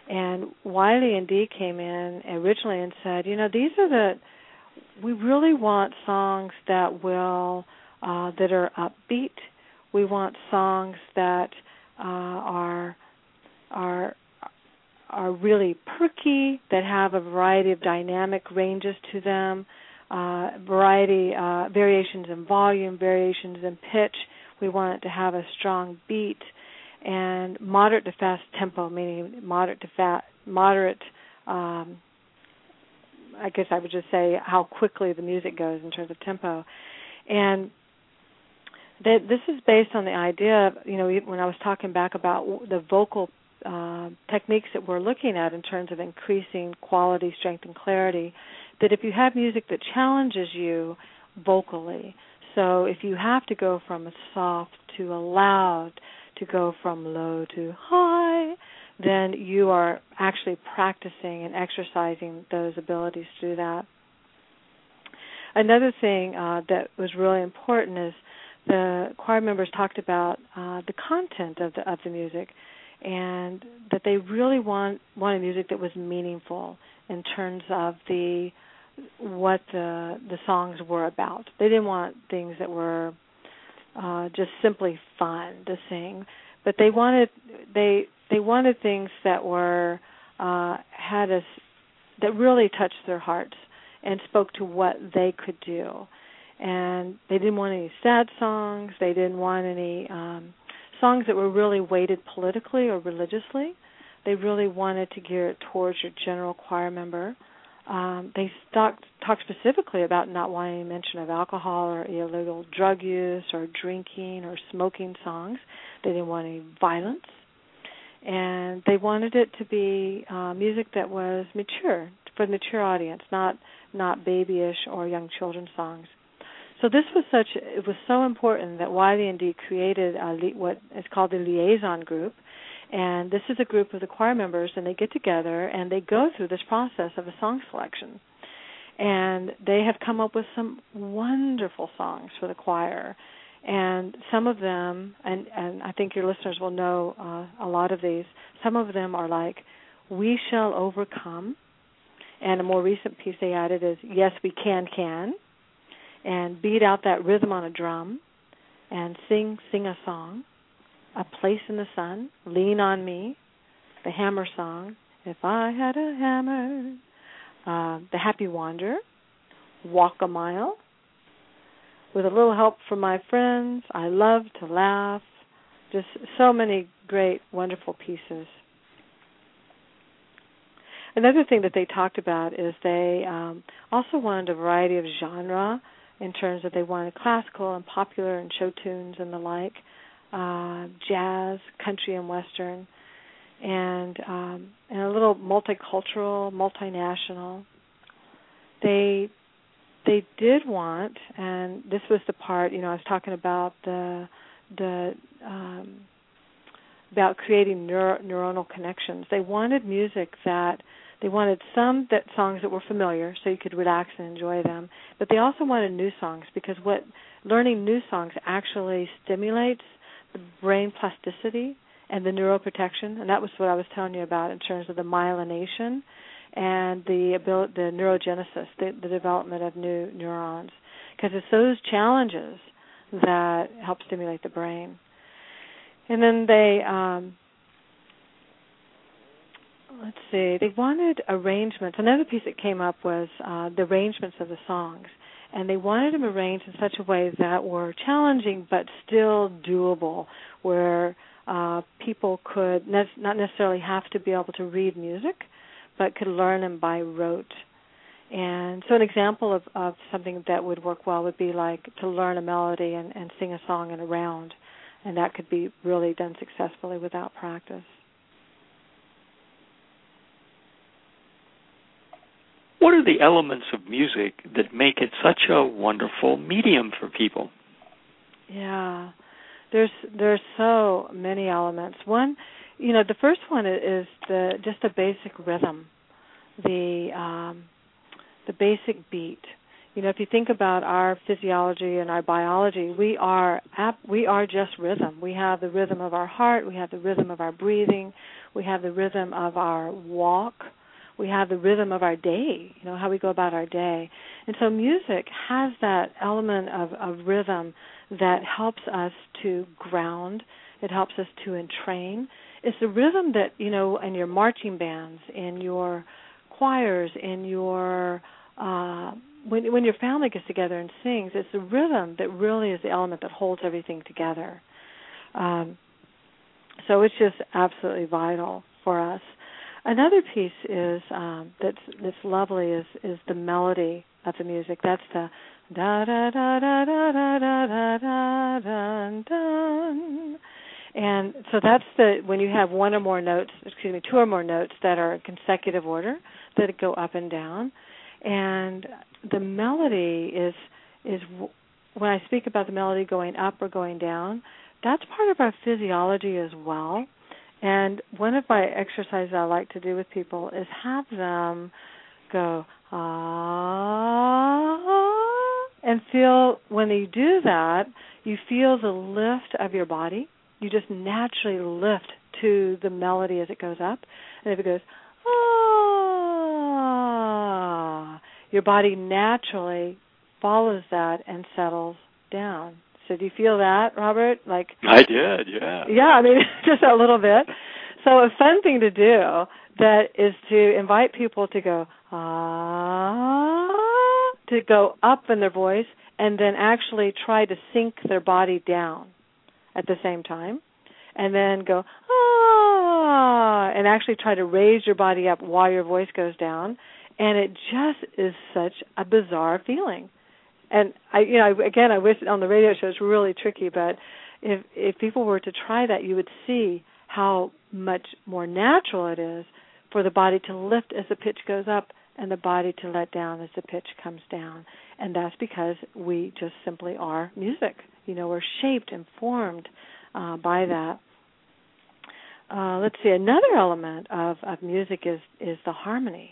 And wiley and dee came in originally and said you know these are the we really want songs that will uh, that are upbeat. We want songs that uh, are are are really perky that have a variety of dynamic ranges to them, uh, variety uh, variations in volume, variations in pitch. We want it to have a strong beat and moderate to fast tempo, meaning moderate to fast, moderate. Um, I guess I would just say how quickly the music goes in terms of tempo, and this is based on the idea of you know when I was talking back about the vocal uh, techniques that we're looking at in terms of increasing quality, strength, and clarity. That if you have music that challenges you vocally, so if you have to go from a soft to a loud, to go from low to high, then you are actually practicing and exercising those abilities to do that. Another thing uh, that was really important is the choir members talked about uh, the content of the of the music, and that they really want wanted music that was meaningful in terms of the what the the songs were about. They didn't want things that were uh, just simply fun to sing, but they wanted they they wanted things that were uh, had us that really touched their hearts and spoke to what they could do and they didn't want any sad songs. They didn't want any um, songs that were really weighted politically or religiously. They really wanted to gear it towards your general choir member. Um, they talked talked specifically about not wanting mention of alcohol or illegal drug use or drinking or smoking songs. They didn't want any violence, and they wanted it to be uh, music that was mature for the mature audience, not not babyish or young children's songs. So this was such it was so important that wiley and created a, what is called the liaison group, and this is a group of the choir members, and they get together and they go through this process of a song selection, and they have come up with some wonderful songs for the choir, and some of them, and and I think your listeners will know uh, a lot of these. Some of them are like, "We shall overcome," and a more recent piece they added is, "Yes, we can, can." and beat out that rhythm on a drum and sing sing a song a place in the sun lean on me the hammer song if i had a hammer uh, the happy wanderer walk a mile. With a little help from my friends i love to laugh. Just so many great wonderful pieces. Another thing that they talked about is they um, also wanted a variety of genre in terms of they wanted classical and popular and show tunes and the like, uh, jazz, country, and western, and um, and a little multicultural, multinational. They they did want, and this was the part you know I was talking about the the um, about creating neuro, neuronal connections. They wanted music that they wanted some that songs that were familiar so you could relax and enjoy them, but they also wanted new songs because what learning new songs actually stimulates the brain plasticity and the neuroprotection, and that was what I was telling you about in terms of the myelination and the ability, the neurogenesis, the, the development of new neurons, because it's those challenges that help stimulate the brain. And then they um, let's see, they wanted arrangements. Another piece that came up was uh, the arrangements of the songs. And they wanted them arranged in such a way that were challenging but still doable, where uh, people could ne- not necessarily have to be able to read music, but could learn them by rote. And so, an example of, of something that would work well would be like to learn a melody and, and sing a song in a round, and that could be really done successfully without practice. What are the elements of music that make it such a wonderful medium for people? Yeah. There's there's so many elements. One, you know, the first one is the just the basic rhythm. The um the basic beat. You know, if you think about our physiology and our biology, we are we are just rhythm. We have the rhythm of our heart, we have the rhythm of our breathing, we have the rhythm of our walk, we have the rhythm of our day, you know, how we go about our day. And so music has that element of, of rhythm that helps us to ground, it helps us to entrain. It's the rhythm that, you know, in your marching bands, in your choirs, in your uh when when your family gets together and sings, it's the rhythm that really is the element that holds everything together. Um, so it's just absolutely vital for us. Another piece is um, that's that's lovely is is the melody of the music. That's the da da da da da da da da da dun dun. And so that's the when you have one or more notes, excuse me, two or more notes that are in consecutive order that go up and down, and the melody is is when I speak about the melody going up or going down, that's part of our physiology as well. And one of my exercises I like to do with people is have them go ah and feel when you do that, you feel the lift of your body. You just naturally lift to the melody as it goes up. And if it goes ah, your body naturally follows that and settles down. So do you feel that, Robert? Like I did, yeah. Yeah, I mean just a little bit. So a fun thing to do that is to invite people to go ah to go up in their voice and then actually try to sink their body down at the same time and then go ah and actually try to raise your body up while your voice goes down and it just is such a bizarre feeling and I, you know, again, I wish on the radio show it's really tricky, but if if people were to try that, you would see how much more natural it is for the body to lift as the pitch goes up and the body to let down as the pitch comes down. And that's because we just simply are music. You know, we're shaped and formed uh, by that. Uh, let's see. Another element of, of music is is the harmony,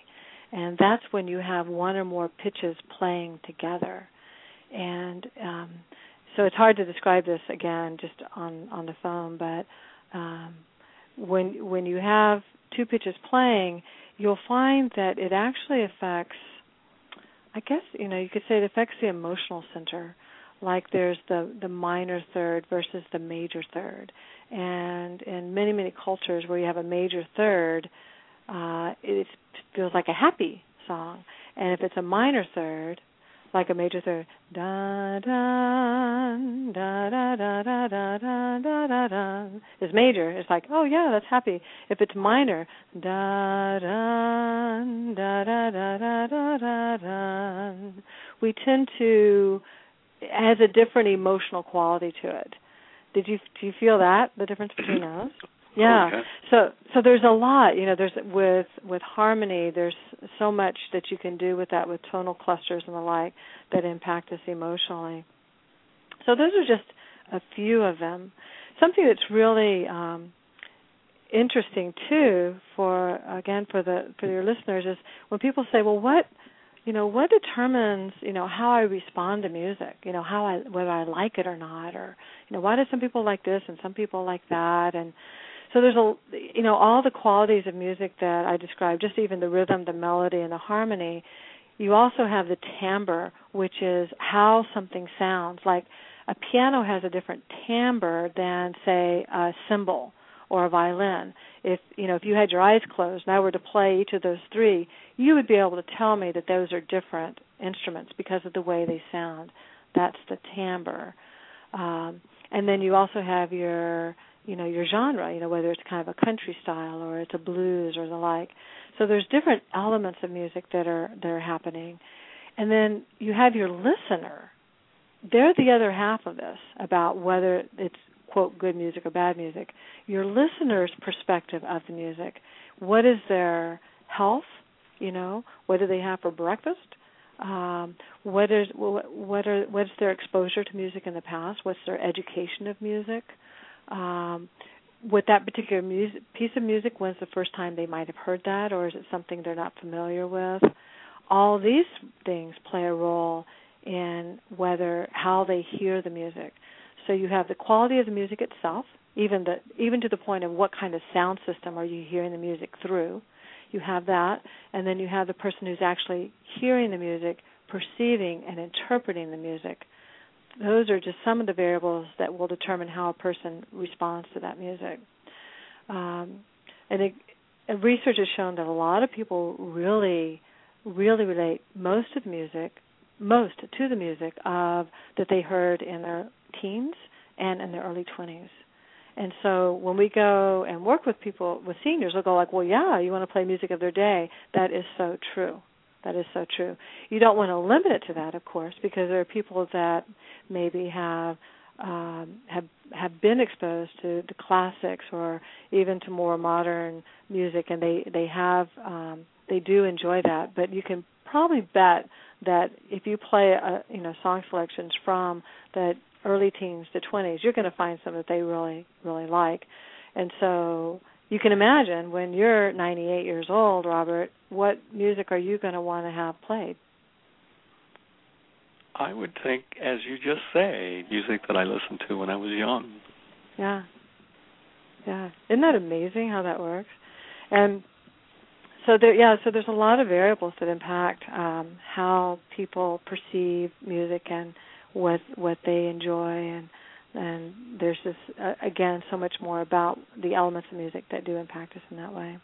and that's when you have one or more pitches playing together. And um, so it's hard to describe this again just on on the phone, but um, when when you have two pitches playing, you'll find that it actually affects. I guess you know you could say it affects the emotional center. Like there's the the minor third versus the major third, and in many many cultures where you have a major third, uh, it feels like a happy song, and if it's a minor third, like a major third. Da da da da da da da da da da da is major. It's like, oh yeah, that's happy. If it's minor, da da da da da da da da da. We tend to it has a different emotional quality to it. Did you do you feel that the difference between those? Yeah. Okay. so so there's a lot you know there's with with harmony there's so much that you can do with that with tonal clusters and the like that impact us emotionally. So those are just a few of them. Something that's really um interesting too for again for the for your listeners is when people say well what you know what determines you know how i respond to music? You know how i whether i like it or not or you know why do some people like this and some people like that? And so there's a you know all the qualities of music that I described, just even the rhythm, the melody, and the harmony. You also have the timbre, which is how something sounds. Like a piano has a different timbre than say a cymbal or a violin. If you know if you had your eyes closed and I were to play each of those three, you would be able to tell me that those are different instruments because of the way they sound. That's the timbre. Um, and then you also have your you know your genre you know whether it's kind of a country style or it's a blues or the like. So there's different elements of music that are that are happening. And then you have your listener. They're the other half of this about whether it's quote good music or bad music. Your listener's perspective of the music. What is their health you know? What do they have for breakfast? Um, what is what are what's their exposure to music in the past? What's their education of music um, with that particular music, piece of music, when's the first time they might have heard that, or is it something they're not familiar with? All these things play a role in whether how they hear the music. So you have the quality of the music itself, even the even to the point of what kind of sound system are you hearing the music through. You have that, and then you have the person who's actually hearing the music, perceiving and interpreting the music those are just some of the variables that will determine how a person responds to that music. Um, and, it, and research has shown that a lot of people really, really relate most of the music, most to the music of that they heard in their teens and in their early 20s. And so when we go and work with people, with seniors, they'll go like, "Well, yeah, you want to play music of their day." That is so true. That is so true. You don't want to limit it to that, of course, because there are people that maybe have um, have have been exposed to the classics or even to more modern music, and they they have um, they do enjoy that. But you can probably bet that if you play a, you know song selections from the early teens to 20s, you're going to find some that they really really like. And so you can imagine when you're 98 years old, Robert, what music are you going to want to have played? I would think, as you just say, music that I listened to when I was young. Yeah. Yeah. Isn't that amazing how that works? And so there yeah, so there's a lot of variables that impact um how people perceive music and what what they enjoy and and there's just uh, again so much more about the elements of music that do impact us in that way.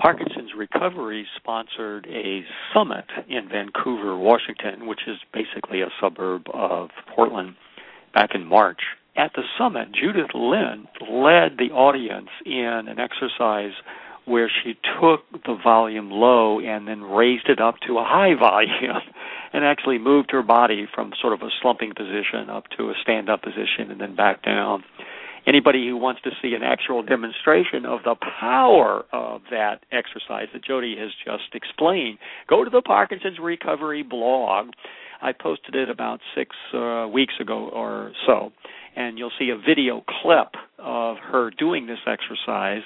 Parkinson's Recovery sponsored a summit in Vancouver, Washington, which is basically a suburb of Portland, back in March. At the summit, Judith Lind led the audience in an exercise where she took the volume low and then raised it up to a high volume and actually moved her body from sort of a slumping position up to a stand up position and then back down. anybody who wants to see an actual demonstration of the power of that exercise that Jodi has just explained, go to the Parkinson's Recovery blog. I posted it about six uh, weeks ago or so, and you'll see a video clip of her doing this exercise.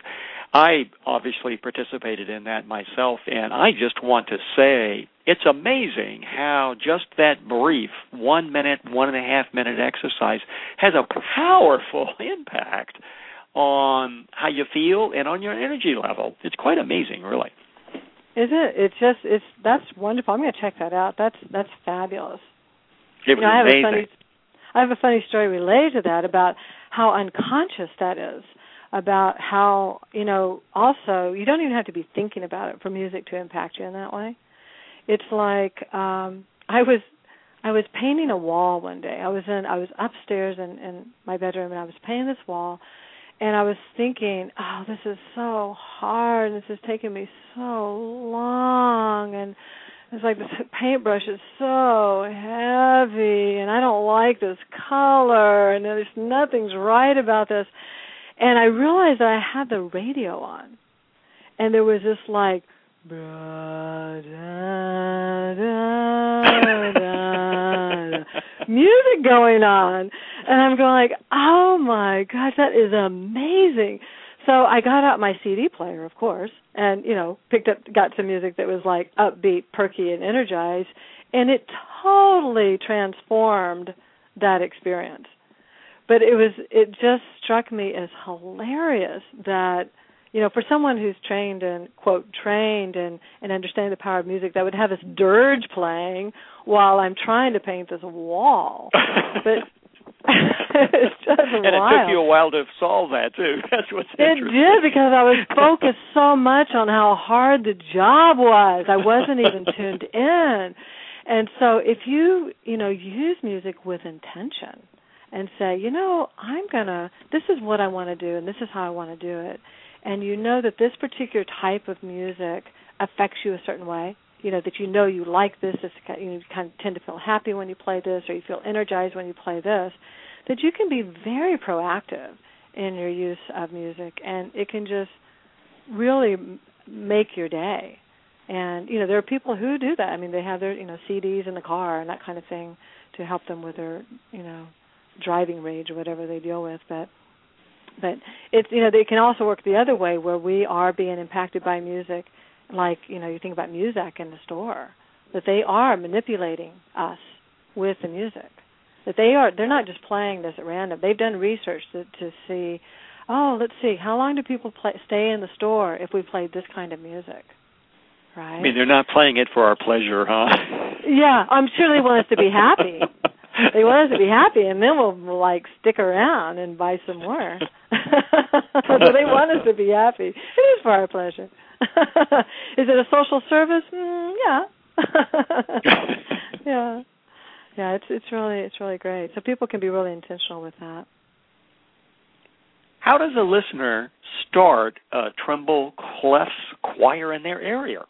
I obviously participated in that myself, and I just want to say it's amazing how just that brief one minute, one and a half minute exercise has a powerful impact on how you feel and on your energy level. It's quite amazing, really. Is it? It's just it's that's wonderful. I'm going to check that out. That's that's fabulous. It was you know, I have amazing. a funny I have a funny story related to that about how unconscious that is. About how you know also you don't even have to be thinking about it for music to impact you in that way. It's like um I was I was painting a wall one day. I was in I was upstairs in in my bedroom and I was painting this wall and I was thinking, oh, this is so hard. This is taking me so long, and it's like this paintbrush is so heavy, and I don't like this color, and there's nothing's right about this. And I realized that I had the radio on, and there was this like. Music going on. And i'm going like oh my gosh that is amazing. So i got out my cd player of course and you know picked up got some music that was like upbeat perky and energized. And it totally transformed that experience but it was it just struck me as hilarious that you know, for someone who's trained and quote trained and and understanding the power of music, that would have this dirge playing while I'm trying to paint this wall. but it's just and wild. it took you a while to solve that too. That's what's It did because I was focused so much on how hard the job was. I wasn't even tuned in. And so if you, you know, use music with intention and say, you know, I'm going to this is what I want to do and this is how I want to do it and you know that this particular type of music affects you a certain way, you know that you know you like this, this you kind of tend to feel happy when you play this, or you feel energized when you play this, that you can be very proactive in your use of music, and it can just really make your day. And you know there are people who do that. I mean, they have their you know CDs in the car and that kind of thing to help them with their you know driving rage or whatever they deal with, but but it's you know they can also work the other way where we are being impacted by music like you know you think about Muzak in the store that they are manipulating us with the music. That they are they're not just playing this at random. They've done research to to see oh let's see how long do people play stay in the store if we played this kind of music? Right? I mean, they're not playing it for our pleasure, huh? yeah i'm sure they want us to be happy they want us to be happy and then we'll, like stick around and buy some more. So they want us to be happy. It is for our pleasure. Is it a social service? Mm, yeah. Yeah. Yeah it's it's really it's really great. So people can be really intentional with that. How does a listener start a Tremble Clefs choir in their area?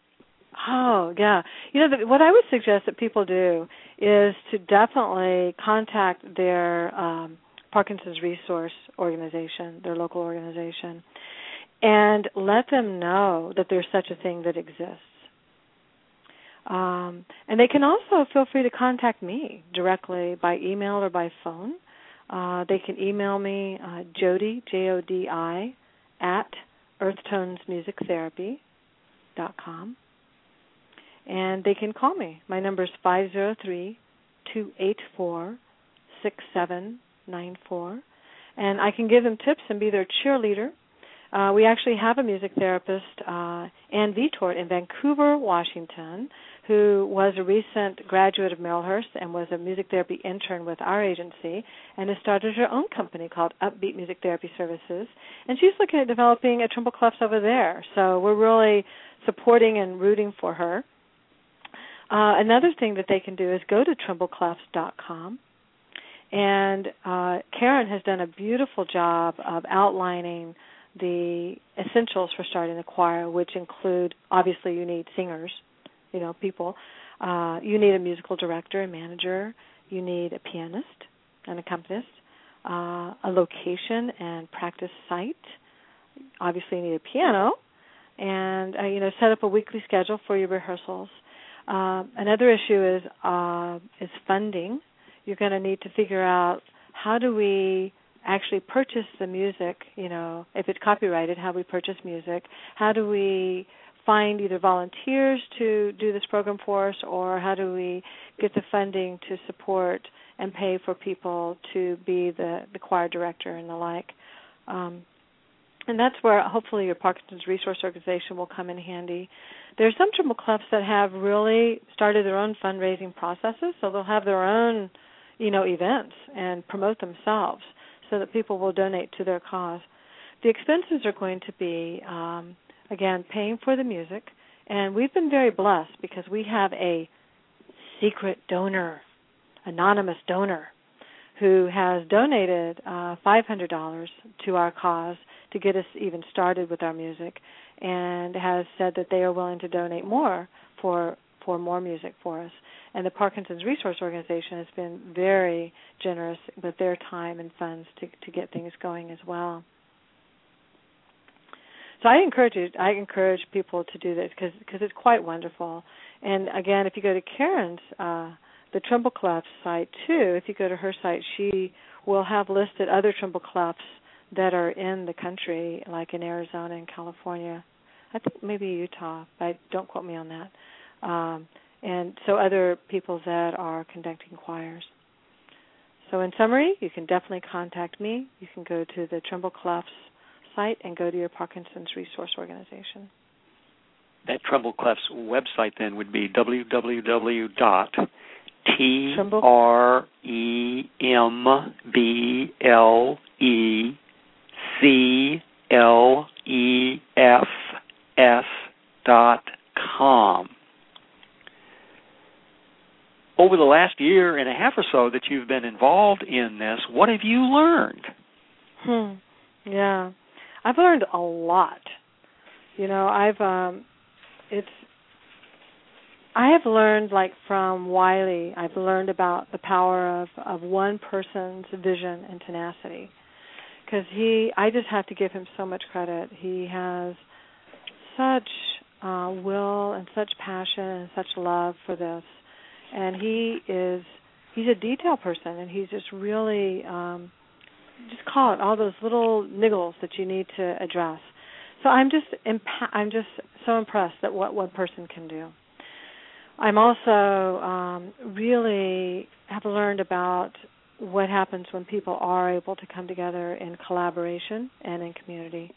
Oh, yeah. You know, the, what I would suggest that people do is to definitely contact their um, Parkinson's Resource Organization, their local organization, and let them know that there's such a thing that exists. Um, and they can also feel free to contact me directly by email or by phone. Uh, they can email me uh, Jodi J O D I at earthtonesmusictherapy.com and they can call me. My number is five zero three two eight four six seven nine four, and I can give them tips and be their cheerleader. Uh, we actually have a music therapist, uh, Ann Vitort, in Vancouver, Washington, who was a recent graduate of Marylhurst and was a music therapy intern with our agency, and has started her own company called Upbeat Music Therapy Services. And she's looking at developing a Tremble Clefs over there. So we're really supporting and rooting for her. Uh, another thing that they can do is go to trembleclefs.com. And uh, Karen has done a beautiful job of outlining the essentials for starting a choir, which include obviously you need singers, you know, people. Uh, you need a musical director and manager. You need a pianist, an accompanist. uh, a location and practice site. Obviously, you need a piano, and uh, you know set up a weekly schedule for your rehearsals. Uh, another issue is uh, is funding. You're going to need to figure out how do we actually purchase the music. You know, if it's copyrighted, how we purchase music. How do we find either volunteers to do this program for us, or how do we get the funding to support and pay for people to be the, the choir director and the like. Um, and that's where hopefully your Parkinson's Resource Organization will come in handy. There are some Tremble Clefs that have really started their own fundraising processes, so they'll have their own, you know, events and promote themselves so that people will donate to their cause. The expenses are going to be, um, again, paying for the music, and we've been very blessed because we have a secret donor anonymous donor who has donated uh, $500 to our cause to get us even started with our music and has said that they are willing to donate more for for more music for us. And the Parkinson's Resource Organization has been very generous with their time and funds to to get things going as well. So I encourage you, I encourage people to do this because because it's quite wonderful. And again, if you go to Karen's uh, the Tremble Clefs site too. If you go to her site, she will have listed other Tremble Clefs that are in the country, like in Arizona and California. I think maybe Utah, but don't quote me on that. Um, and so other people that are conducting choirs. So in summary, you can definitely contact me. You can go to the Tremble Clefs site and go to your Parkinson's Resource Organization. That Tremble Clefs website then would be www T R E M B L E C L E F S dot com. Over the last year and a half or so that you've been involved in this, what have you learned? Hmm. Yeah. I've learned a lot. You know, I've um it's I have learned, like from Wiley, I've learned about the power of of one person's vision and tenacity. Because he, I just have to give him so much credit. He has such uh, will and such passion and such love for this, and he is he's a detail person, and he's just really um, just call it all those little niggles that you need to address. So I'm just impa- I'm just so impressed at what one person can do. I'm also um, really have learned about what happens when people are able to come together in collaboration and in community,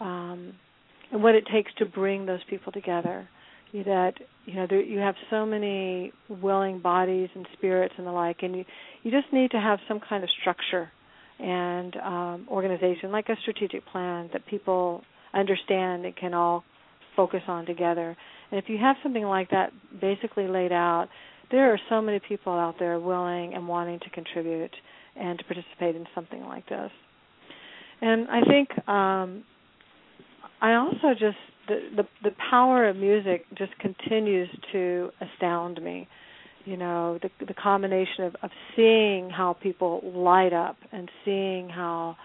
um, and what it takes to bring those people together. That you know, there, you have so many willing bodies and spirits and the like, and you you just need to have some kind of structure and um, organization, like a strategic plan that people understand and can all focus on together. And if you have something like that basically laid out, there are so many people out there willing and wanting to contribute and to participate in something like this. And I think um, I also just the, the the power of music just continues to astound me. You know, the the combination of, of seeing how people light up and seeing how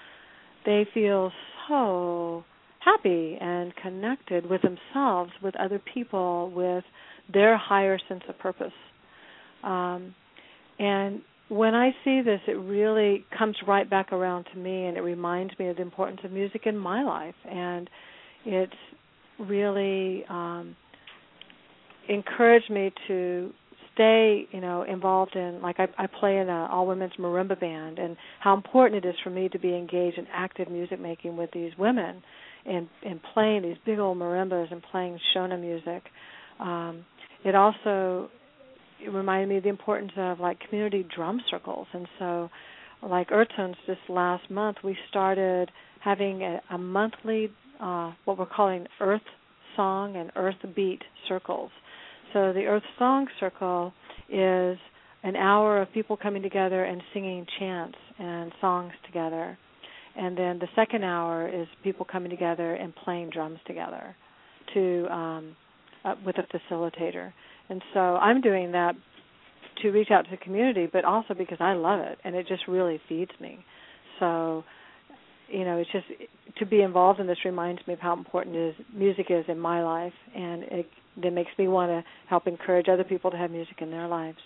they feel so happy and connected with themselves, with other people, with their higher sense of purpose. Um, and when I see this, it really comes right back around to me, and it reminds me of the importance of music in my life. And it's really um, encouraged me to stay, you know, involved in like I, I play in an all women's marimba band, and how important it is for me to be engaged in active music making with these women and and playing these big old marimbas and playing Shona music. Um, it also it reminded me of the importance of like community drum circles, and so like Earthtones this last month we started having a, a monthly uh, what we're calling Earth Song and Earth Beat circles. So the Earth Song Circle is an hour of people coming together and singing chants and songs together and then the second hour is people coming together and playing drums together to um, uh, with a facilitator. And so I'm doing that to reach out to the community, but also because I love it and it just really feeds me. so you know it's just to be involved in this reminds me of how important is music is in my life and it that makes me want to help encourage other people to have music in their lives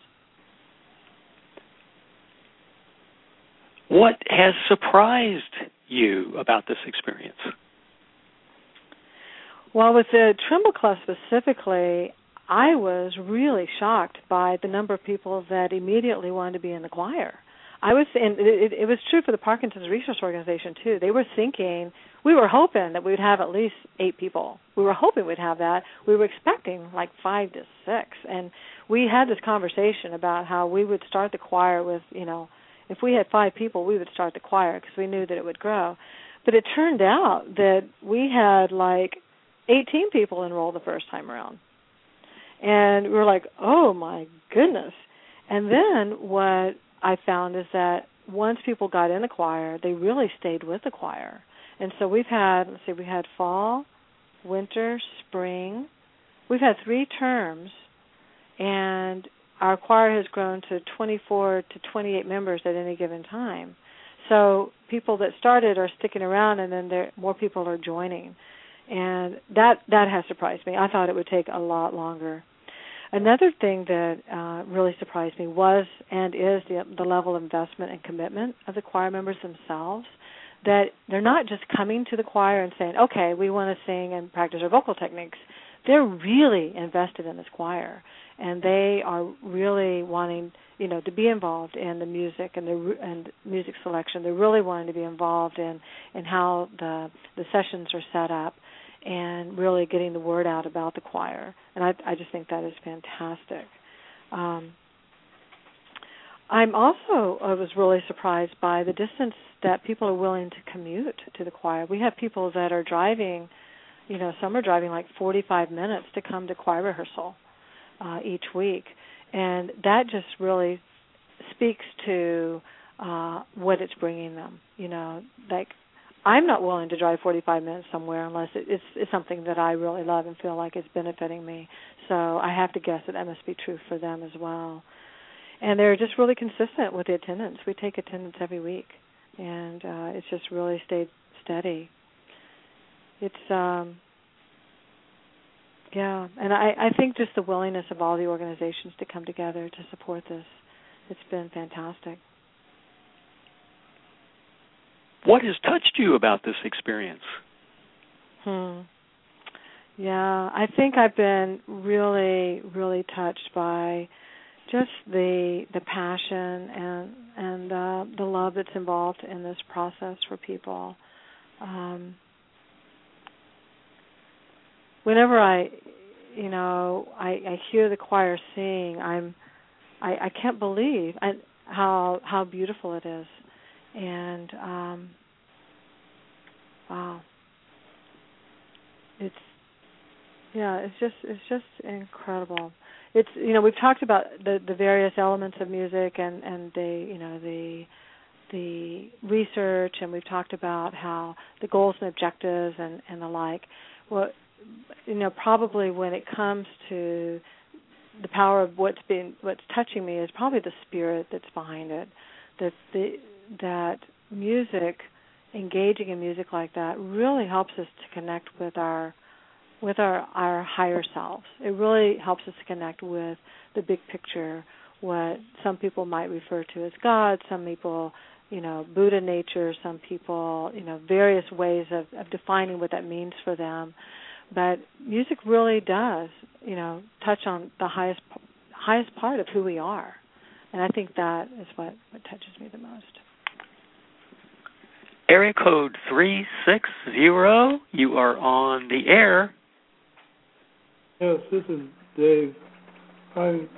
what has surprised you about this experience well with the Tremble Clefs specifically I was really shocked by the number of people that immediately wanted to be in the choir. I was, and it, it was true for the Parkinson's Resource Organization too. They were thinking, we were hoping that we would have at least eight people. We were hoping we'd have that. We were expecting like five to six, and we had this conversation about how we would start the choir with, you know, if we had five people, we would start the choir because we knew that it would grow. But it turned out that we had like 18 people enroll the first time around and we were like, "Oh my goodness!" And then what I found is that once people got in the choir, they really stayed with the choir. And so we've had, let's see, we had fall, winter, spring. We've had three terms, and our choir has grown to 24 to 28 members at any given time. So people that started are sticking around, and then there more people are joining, and that that has surprised me. I thought it would take a lot longer. Another thing that uh, really surprised me was and is the, the level of investment and commitment of the choir members themselves. That they're not just coming to the choir and saying, "Okay, we want to sing and practice our vocal techniques." They're really invested in this choir, and they are really wanting, you know, to be involved in the music and the and music selection. They're really wanting to be involved in in how the the sessions are set up and really getting the word out about the choir. And I, I just think that is fantastic. Um, I'm also I was really surprised by the distance that people are willing to commute to the choir. We have people that are driving, you know, some are driving like 45 minutes to come to choir rehearsal uh, each week, and that just really speaks to uh, what it's bringing them. You know, like I'm not willing to drive 45 minutes somewhere unless it, it's, it's something that I really love and feel like it's benefiting me. So I have to guess that that must be true for them as well. And they're just really consistent with the attendance. We take attendance every week, and uh, it's just really stayed steady. It's um, yeah, and I, I think just the willingness of all the organizations to come together to support this, it's been fantastic. What has touched you about this experience? Hmm. Yeah, I think I've been really, really touched by just the the passion and and uh, the love that's involved in this process for people. Um, whenever I, you know, I, I hear the choir sing, I'm, I, I can't believe I, how how beautiful it is and um wow. It's yeah it's just it's just incredible. It's you know we've talked about the the various elements of music and and the you know the the research and we've talked about how the goals and objectives and and the like. Well you know probably when it comes to the power of what's been what's touching me is probably the spirit that's behind it. That the that music, engaging in music like that, really helps us to connect with our with our our higher selves. It really helps us to connect with the big picture, what some people might refer to as God, some people, you know, Buddha nature, some people, you know, various ways of, of defining what that means for them. But music really does, you know, touch on the highest highest part of who we are. And I think that is what, what touches me the most. Area code 360, you are on the air. Yes, this is Dave. I'm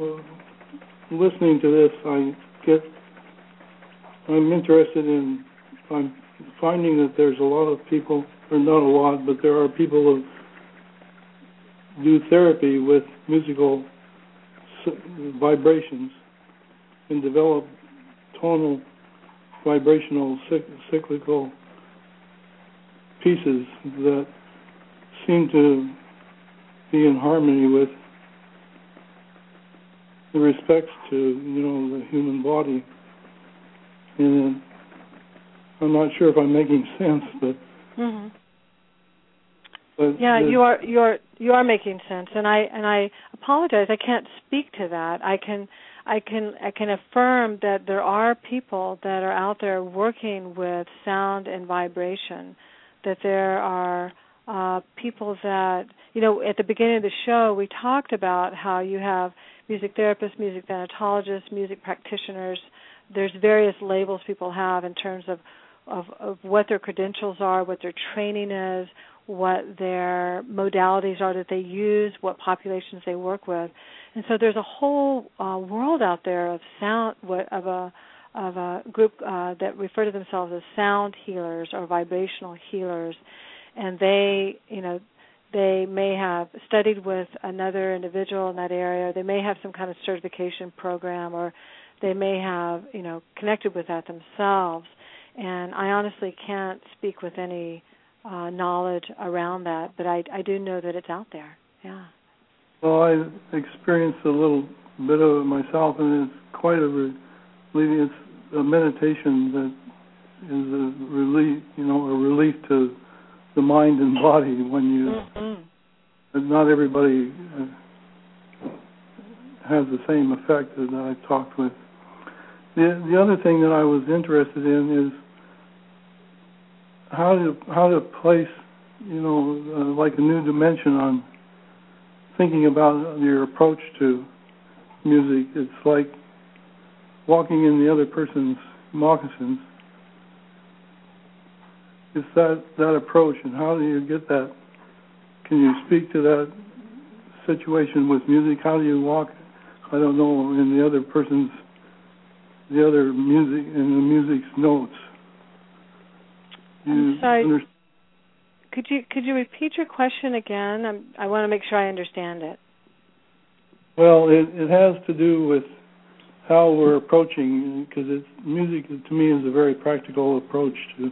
uh, listening to this. I get, I'm interested in, I'm finding that there's a lot of people, or not a lot, but there are people who do therapy with musical vibrations and develop tonal vibrational cyclical pieces that seem to be in harmony with the respects to you know the human body and I'm not sure if I'm making sense, but. Mm-hmm. but yeah, you are you are you are making sense, and I and I apologize. I can't speak to that. I can I can I can affirm that there are people that are out there working with sound and vibration. That there are uh, people that you know at the beginning of the show we talked about how you have music therapists, music thanatologists, music practitioners. There's various labels people have in terms of of, of what their credentials are, what their training is, what their modalities are that they use, what populations they work with, and so there's a whole uh, world out there of sound of a of a group uh, that refer to themselves as sound healers or vibrational healers, and they you know they may have studied with another individual in that area. They may have some kind of certification program, or they may have you know connected with that themselves. And I honestly can't speak with any uh, knowledge around that, but I, I do know that it's out there. Yeah. Well, I experienced a little bit of it myself, and it's quite a relief. It's a meditation that is a relief, you know, a relief to the mind and body when you. Mm-hmm. Not everybody uh, has the same effect that I've talked with. The the other thing that I was interested in is how to how to place, you know, uh, like a new dimension on thinking about your approach to music. It's like walking in the other person's moccasins. It's that that approach, and how do you get that? Can you speak to that situation with music? How do you walk? I don't know in the other person's the other music in the music's notes. I'm sorry. Could you could you repeat your question again? I'm, I want to make sure I understand it. Well, it, it has to do with how we're approaching, because it's music to me is a very practical approach to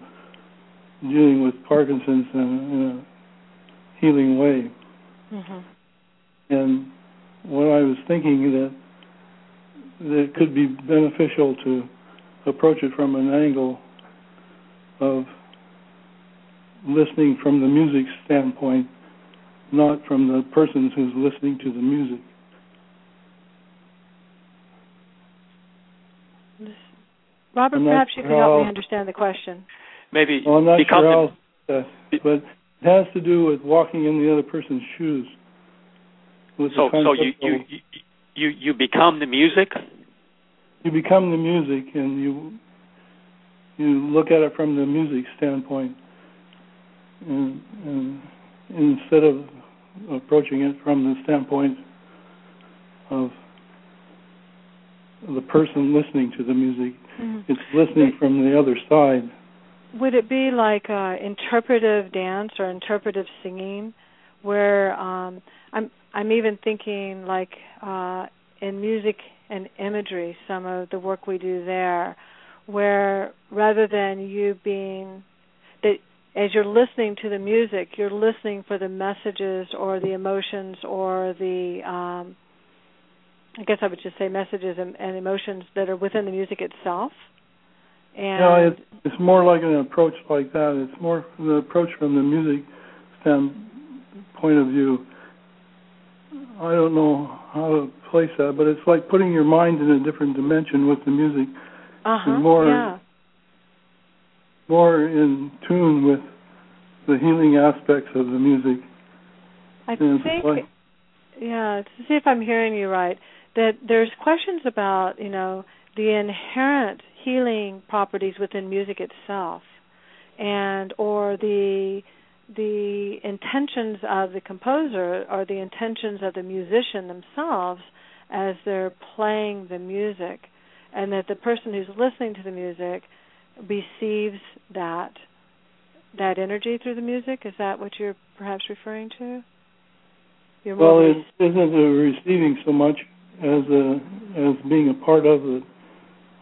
dealing with Parkinson's in, in a healing way. Mm-hmm. And what I was thinking that that it could be beneficial to approach it from an angle of listening from the music standpoint, not from the person who's listening to the music. Robert, I'm perhaps you sure could help me understand the question. Maybe Well, I'm not become sure how, uh, but it has to do with walking in the other person's shoes. With so so you, concept you of- you you you become the music. you become the music and you you look at it from the music standpoint and, instead of approaching it from the standpoint of the person listening to the music Mm-hmm. it's listening from the other side Would it be like uh, interpretive dance or interpretive singing, where um, I'm I'm even thinking like uh, in music and imagery, some of the work we do there, where rather than you being as you're listening to the music, you're listening for the messages or the emotions or the um, I guess I would just say messages and, and emotions that are within the music itself. And no it's it's more like an approach like that it's more the approach from the music standpoint of view I don't know how to place that, but it's like putting your mind in a different dimension with the music, uh-huh, more- yeah. More in tune with the healing aspects of the music. I think, like- yeah, to see if I'm hearing you right, that there's questions about, you know, the inherent healing properties within music itself, and or the the intentions of the composer or the intentions of the musician themselves as they're playing the music, and that the person who's listening to the music receives that that energy through the music. Is that what you're perhaps referring to? You're Well, it isn't a receiving so much as a as being a part of the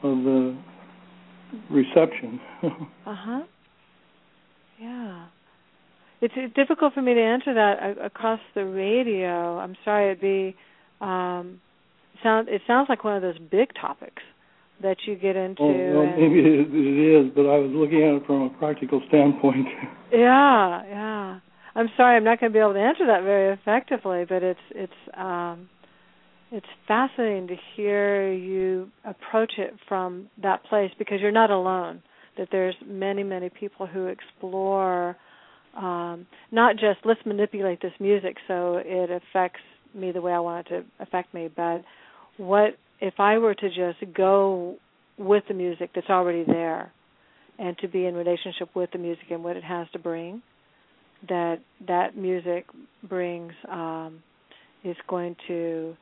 of the reception. Uh huh. Yeah. It's, it's difficult for me to answer that across the radio. I'm sorry. It'd be um, sound. It sounds like one of those big topics. That you get into. Oh, well, maybe it, it is, but I was looking at it from a practical standpoint. yeah, yeah. I'm sorry, I'm not going to be able to answer that very effectively, but it's it's um, it's fascinating to hear you approach it from that place because you're not alone. That there's many many people who explore um, not just let's manipulate this music so it affects me the way I want it to affect me, but what if I were to just go with the music that's already there and to be in relationship with the music and what it has to bring that that music brings um, is going to.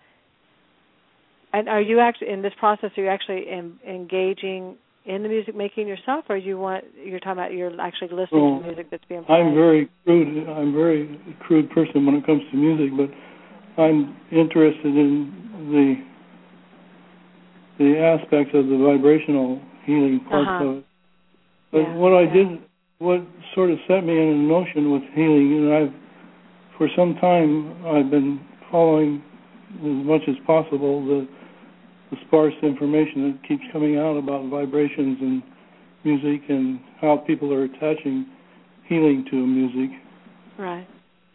And are you actually in this process? Are you actually in, engaging in the music making yourself, or you want you're talking about you're actually listening well, to music that's being played? I'm very crude. I'm very crude person when it comes to music, but I'm interested in the the aspects of the vibrational healing parts uh-huh. of it. But yeah, what I yeah. did what sort of set me in a notion with healing, and I've for some time I've been following as much as possible the the sparse information that keeps coming out about vibrations and music and how people are attaching healing to music. Right.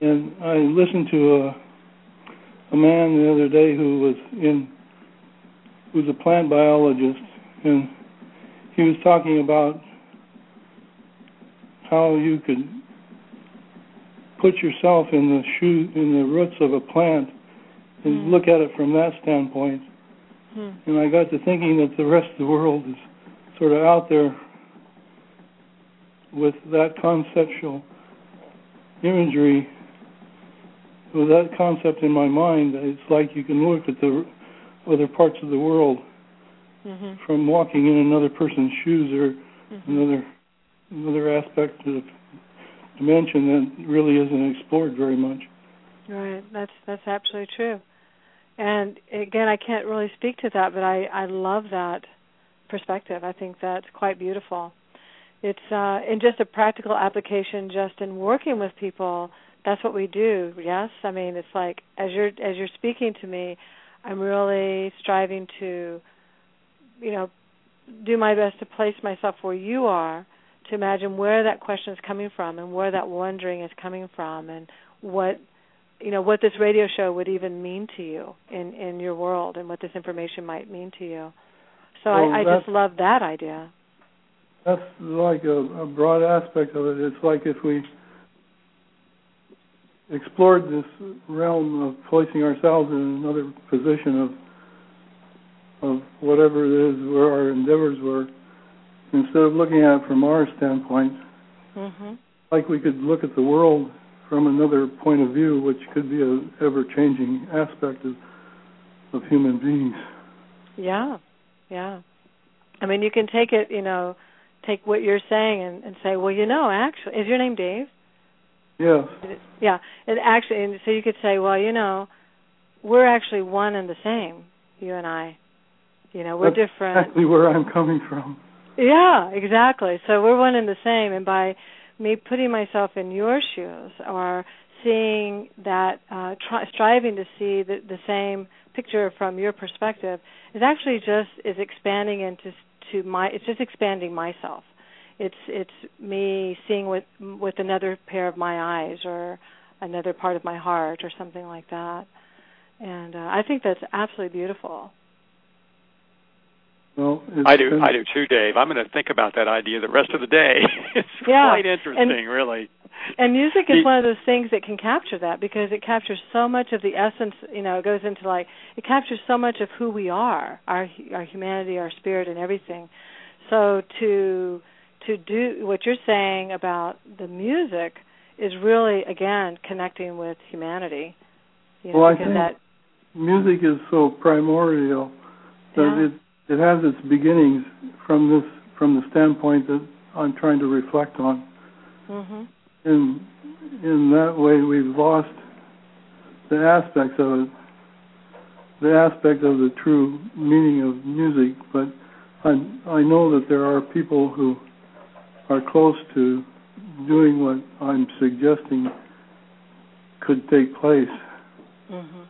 And I listened to a a man the other day who was in who's a plant biologist and he was talking about how you could put yourself in the shoe in the roots of a plant and Mm. look at it from that standpoint. Hmm. And I got to thinking that the rest of the world is sort of out there with that conceptual imagery, with that concept in my mind. It's like you can look at the other parts of the world hmm from walking in another person's shoes or hmm another another aspect of the dimension that really isn't explored very much. Right. That's that's absolutely true. And again, I can't really speak to that, but I I love that perspective. I think that's quite beautiful. It's uh in just a practical application just in working with people, that's what we do. Yes? I mean, it's like as you're as you're speaking to me, I'm really striving to you know do my best to place myself where you are to imagine where that question is coming from and where that wondering is coming from and what you know what this radio show would even mean to you in in your world and what this information might mean to you so Well, I, I just love that idea That's like a, a broad aspect of it. It's like if we explored this realm of placing ourselves in another position of of whatever it is where our endeavors were, instead of looking at it from our standpoint, mhm like we could look at the world from another point of view, which could be a ever-changing aspect of of human beings. yeah. Yeah. I mean you can take it you know take what you're saying and, and say well you know actually is your name dave Yes. yeah and actually and so you could say well you know we're actually one and the same you and i you know we're That's different Exactly where I'm coming from. Yeah, exactly. So we're one and the same, and by me putting myself in your shoes or seeing that, uh, try, striving to see the, the same picture from your perspective, is actually just is expanding into to my. It's just expanding myself. It's it's me seeing with with another pair of my eyes or another part of my heart or something like that. And uh, I think that's absolutely beautiful. Well, I do. been- I do too, Dave. I'm going to think about that idea the rest of the day. it's Yeah, quite interesting, really. And music is The- one of those things that can capture that because it captures so much of the essence. You know, it goes into like it captures so much of who we are, our our humanity, our spirit, and everything. So to to do what you're saying about the music is really again connecting with humanity. You know, Well, I think- that music is so primordial that Yeah. it it has its beginnings from this from the standpoint that I'm trying to reflect on. mhm In in that way, we've lost the aspects of it, the aspect of the true meaning of music. But I I know that there are people who are close to doing what I'm suggesting could take place. mhm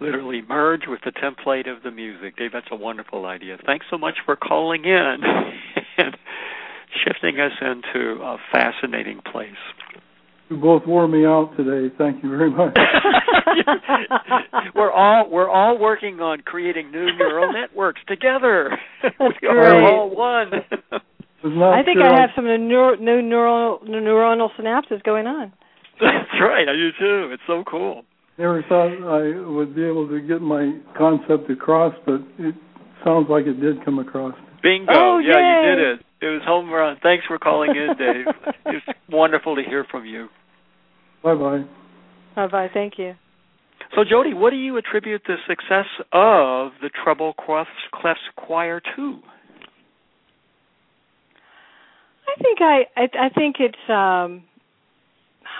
literally merge with the template of the music. Dave, that's a wonderful idea. Thanks so much for calling in and shifting us into a fascinating place. You both wore me out today. Thank you very much. we're all we're all working on creating new neural networks together. we are all one. I think sure I have some new new neural neuronal synapses going on. That's right. I do too. It's so cool. Never thought I would be able to get my concept across, but it sounds like it did come across. Bingo! Oh, yeah, yay. you did it. It was home run. Thanks for calling in, Dave. it's wonderful to hear from you. Bye bye. Bye bye. Thank you. So, Jodi, what do you attribute the success of the Tremble Clefs, Clefs Choir to? I think I I, I think it's um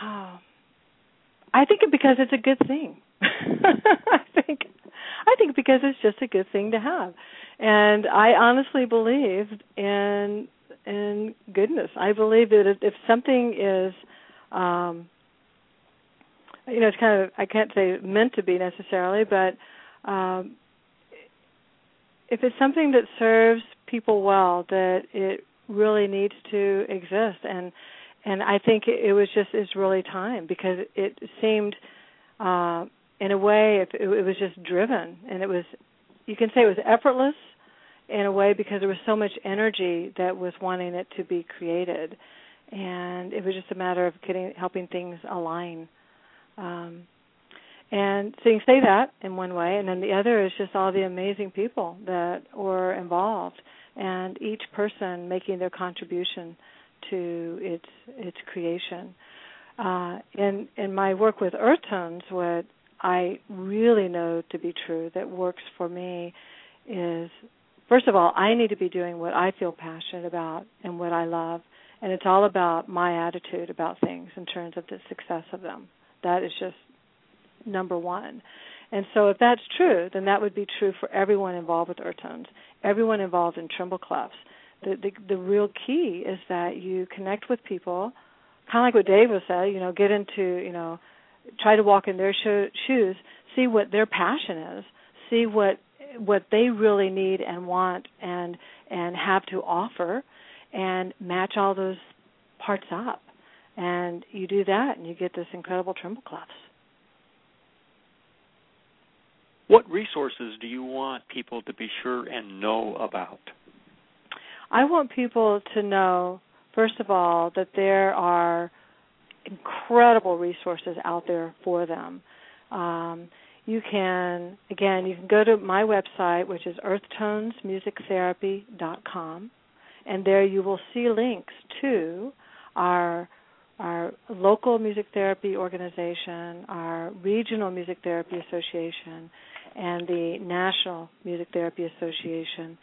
oh, I think it because it's a good thing. I think I think because it's just a good thing to have. And I honestly believe in in goodness. I believe that if, if something is um you know, it's kind of I can't say meant to be necessarily, but um if it's something that serves people well, that it really needs to exist. And and I think it, was just it's really time because it seemed uh in a way it, it was just driven and it was you can say it was effortless in a way because there was so much energy that was wanting it to be created. And it was just a matter of getting helping things align um and so say that in one way and then the other is just all the amazing people that were involved and each person making their contribution to its its creation. Uh, in in my work with earth tones, what I really know to be true that works for me is first of all, I need to be doing what I feel passionate about and what I love, and it's all about my attitude about things in terms of the success of them. That is just number one. And so if that's true, then that would be true for everyone involved with earth tones, everyone involved in tremble clefs. The, the the real key is that you connect with people, kind of like what Dave was saying. You know, get into you know, try to walk in their sho- shoes, see what their passion is, see what what they really need and want and and have to offer, and match all those parts up. And you do that, and you get this incredible tremble clefs. What resources do you want people to be sure and know about? I want people to know, first of all, that there are incredible resources out there for them. Um, you can, again, you can go to my website, which is earthtonesmusictherapy.com, and there you will see links to our our local music therapy organization, our regional music therapy association, and the National Music Therapy Association.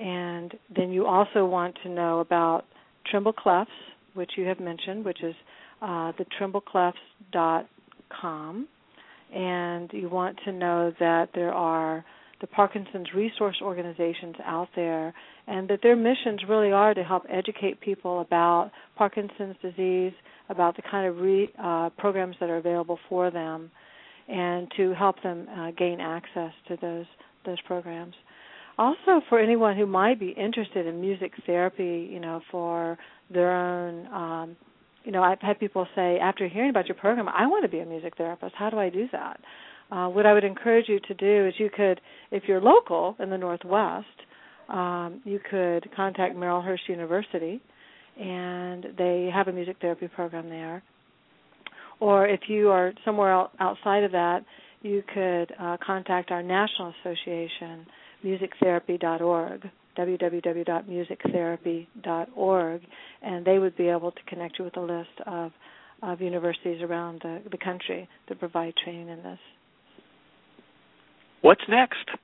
And then you also want to know about Tremble Clefs, which you have mentioned, which is uh, the trembleclefs.com. And you want to know that there are the Parkinson's resource organizations out there, and that their missions really are to help educate people about Parkinson's disease, about the kind of re, uh, programs that are available for them, and to help them uh, gain access to those those programs. Also, for anyone who might be interested in music therapy, you know, for their own, um, you know, I've had people say after hearing about your program, I want to be a music therapist. How do I do that? Uh, what I would encourage you to do is you could, if you're local in the Northwest, um, you could contact Marylhurst University, and they have a music therapy program there. Or if you are somewhere outside of that, you could uh, contact our national association, musictherapy.org, www.musictherapy.org, and they would be able to connect you with a list of, of universities around the, the country that provide training in this. What's next?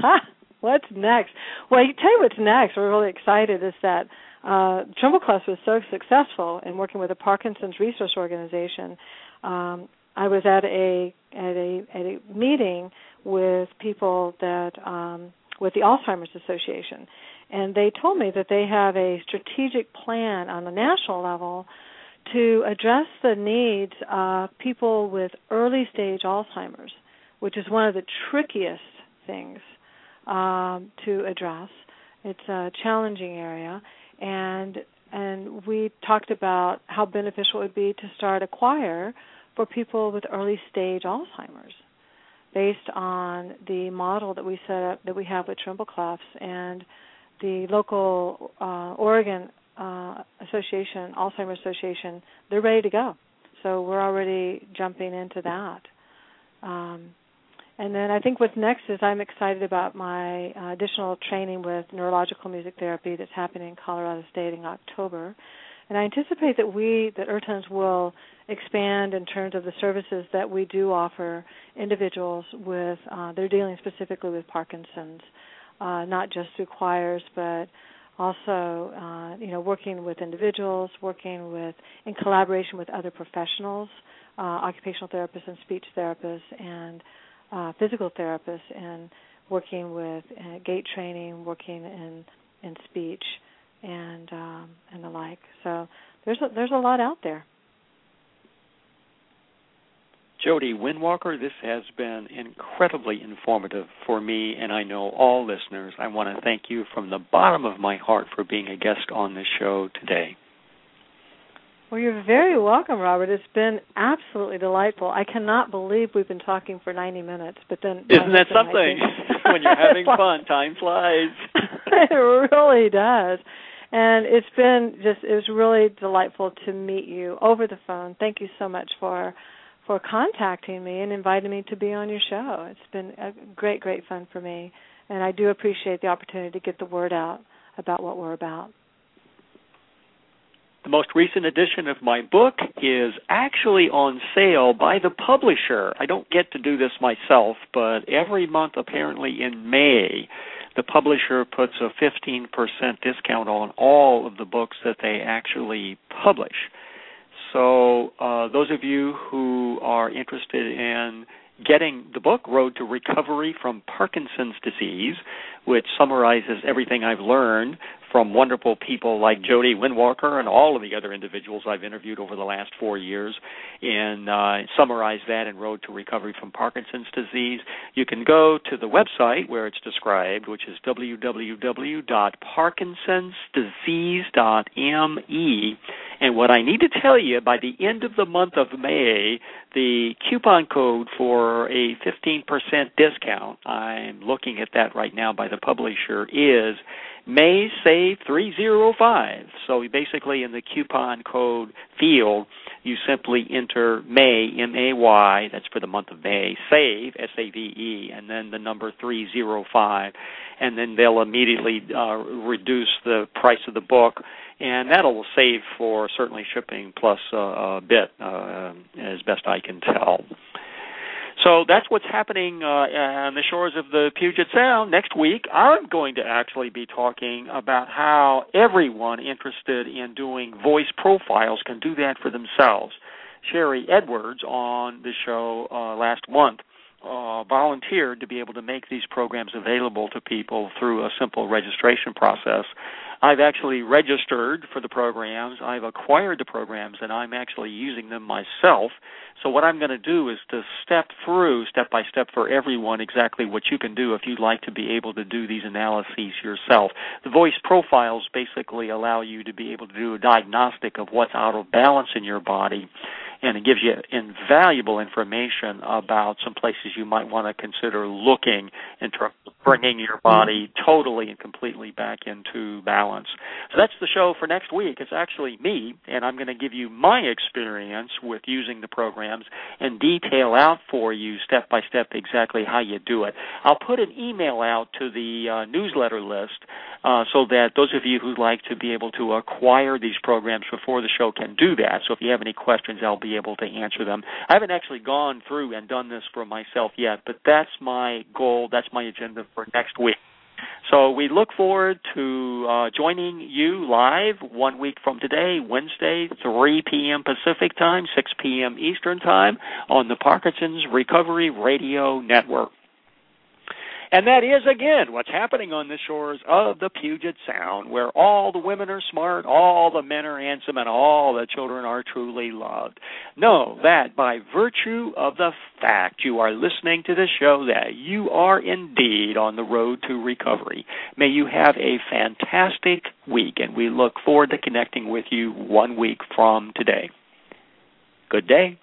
Ha! What's next? Well, you tell you what's next. We're really excited. Is that uh, Tremble Clefs was so successful in working with the Parkinson's Resource Organization. Um, I was at a at a at a meeting with people that um, with the Alzheimer's Association, and they told me that they have a strategic plan on the national level to address the needs of people with early stage Alzheimer's which is one of the trickiest things um, to address. It's a challenging area, and and we talked about how beneficial it would be to start a choir for people with early stage Alzheimer's, based on the model that we set up that we have with Tremble Clefs and the local uh, Oregon uh, Association, Alzheimer's Association. They're ready to go, so we're already jumping into that. Um, and then I think what's next is I'm excited about my uh, additional training with neurological music therapy that's happening in Colorado State in October. And I anticipate that we, that Earthtones will expand in terms of the services that we do offer individuals with, uh, they're dealing specifically with Parkinson's, uh, not just through choirs, but also, uh, you know, working with individuals, working with, in collaboration with other professionals, uh, occupational therapists and speech therapists, and uh, physical therapists and working with uh, gait training, working in in speech, and um, and the like. So there's a, there's a lot out there. Jodi Winnwalker, this has been incredibly informative for me, and I know all listeners. I want to thank you from the bottom of my heart for being a guest on this show today. Well, you're very welcome, Robert. It's been absolutely delightful. I cannot believe we've been talking for 90 minutes, but then isn't that something? when you're having fun, time flies. it really does. And it's been just it was really delightful to meet you over the phone. Thank you so much for for contacting me and inviting me to be on your show. It's been a great great fun for me, and I do appreciate the opportunity to get the word out about what we're about. The most recent edition of my book is actually on sale by the publisher. I don't get to do this myself, but every month, apparently in May, the publisher puts a 15% discount on all of the books that they actually publish. So, uh, those of you who are interested in getting the book, Road to Recovery from Parkinson's Disease, which summarizes everything I've learned from wonderful people like Jodi Winnwalker and all of the other individuals I've interviewed over the last four years, and uh, summarize that in Road to Recovery from Parkinson's Disease. You can go to the website where it's described, which is www.parkinsonsdisease.me. And what I need to tell you, by the end of the month of May, the coupon code for a 15% discount, I'm looking at that right now by the publisher, is May Save 305. So basically, in the coupon code field, you simply enter May, M A Y, that's for the month of May, Save, S A V E, and then the number 305. And then they'll immediately uh, reduce the price of the book, and that'll save for certainly shipping plus uh, a bit, uh, as best I can tell. So that's what's happening uh, on the shores of the Puget Sound. Next week, I'm going to actually be talking about how everyone interested in doing voice profiles can do that for themselves. Sharry Edwards on the show uh, last month uh, volunteered to be able to make these programs available to people through a simple registration process. I've actually registered for the programs, I've acquired the programs, and I'm actually using them myself. So, what I'm going to do is to step through, step by step, for everyone exactly what you can do if you'd like to be able to do these analyses yourself. The voice profiles basically allow you to be able to do a diagnostic of what's out of balance in your body and it gives you invaluable information about some places you might want to consider looking in terms of bringing your body totally and completely back into balance. So that's the show for next week. It's actually me, and I'm going to give you my experience with using the programs and detail out for you step by step exactly how you do it. I'll put an email out to the uh, newsletter list uh, so that those of you who'd like to be able to acquire these programs before the show can do that. So if you have any questions, I'll be able to answer them. I haven't actually gone through and done this for myself yet, but that's my goal. That's my agenda for next week. So we look forward to uh, joining you live one week from today, Wednesday, 3 p.m. Pacific Time, 6 p.m. Eastern Time on the Parkinson's Recovery Radio Network. And that is, again, what's happening on the shores of the Puget Sound, where all the women are smart, all the men are handsome, and all the children are truly loved. Know that by virtue of the fact you are listening to this show, that you are indeed on the road to recovery. May you have a fantastic week, and we look forward to connecting with you one week from today. Good day.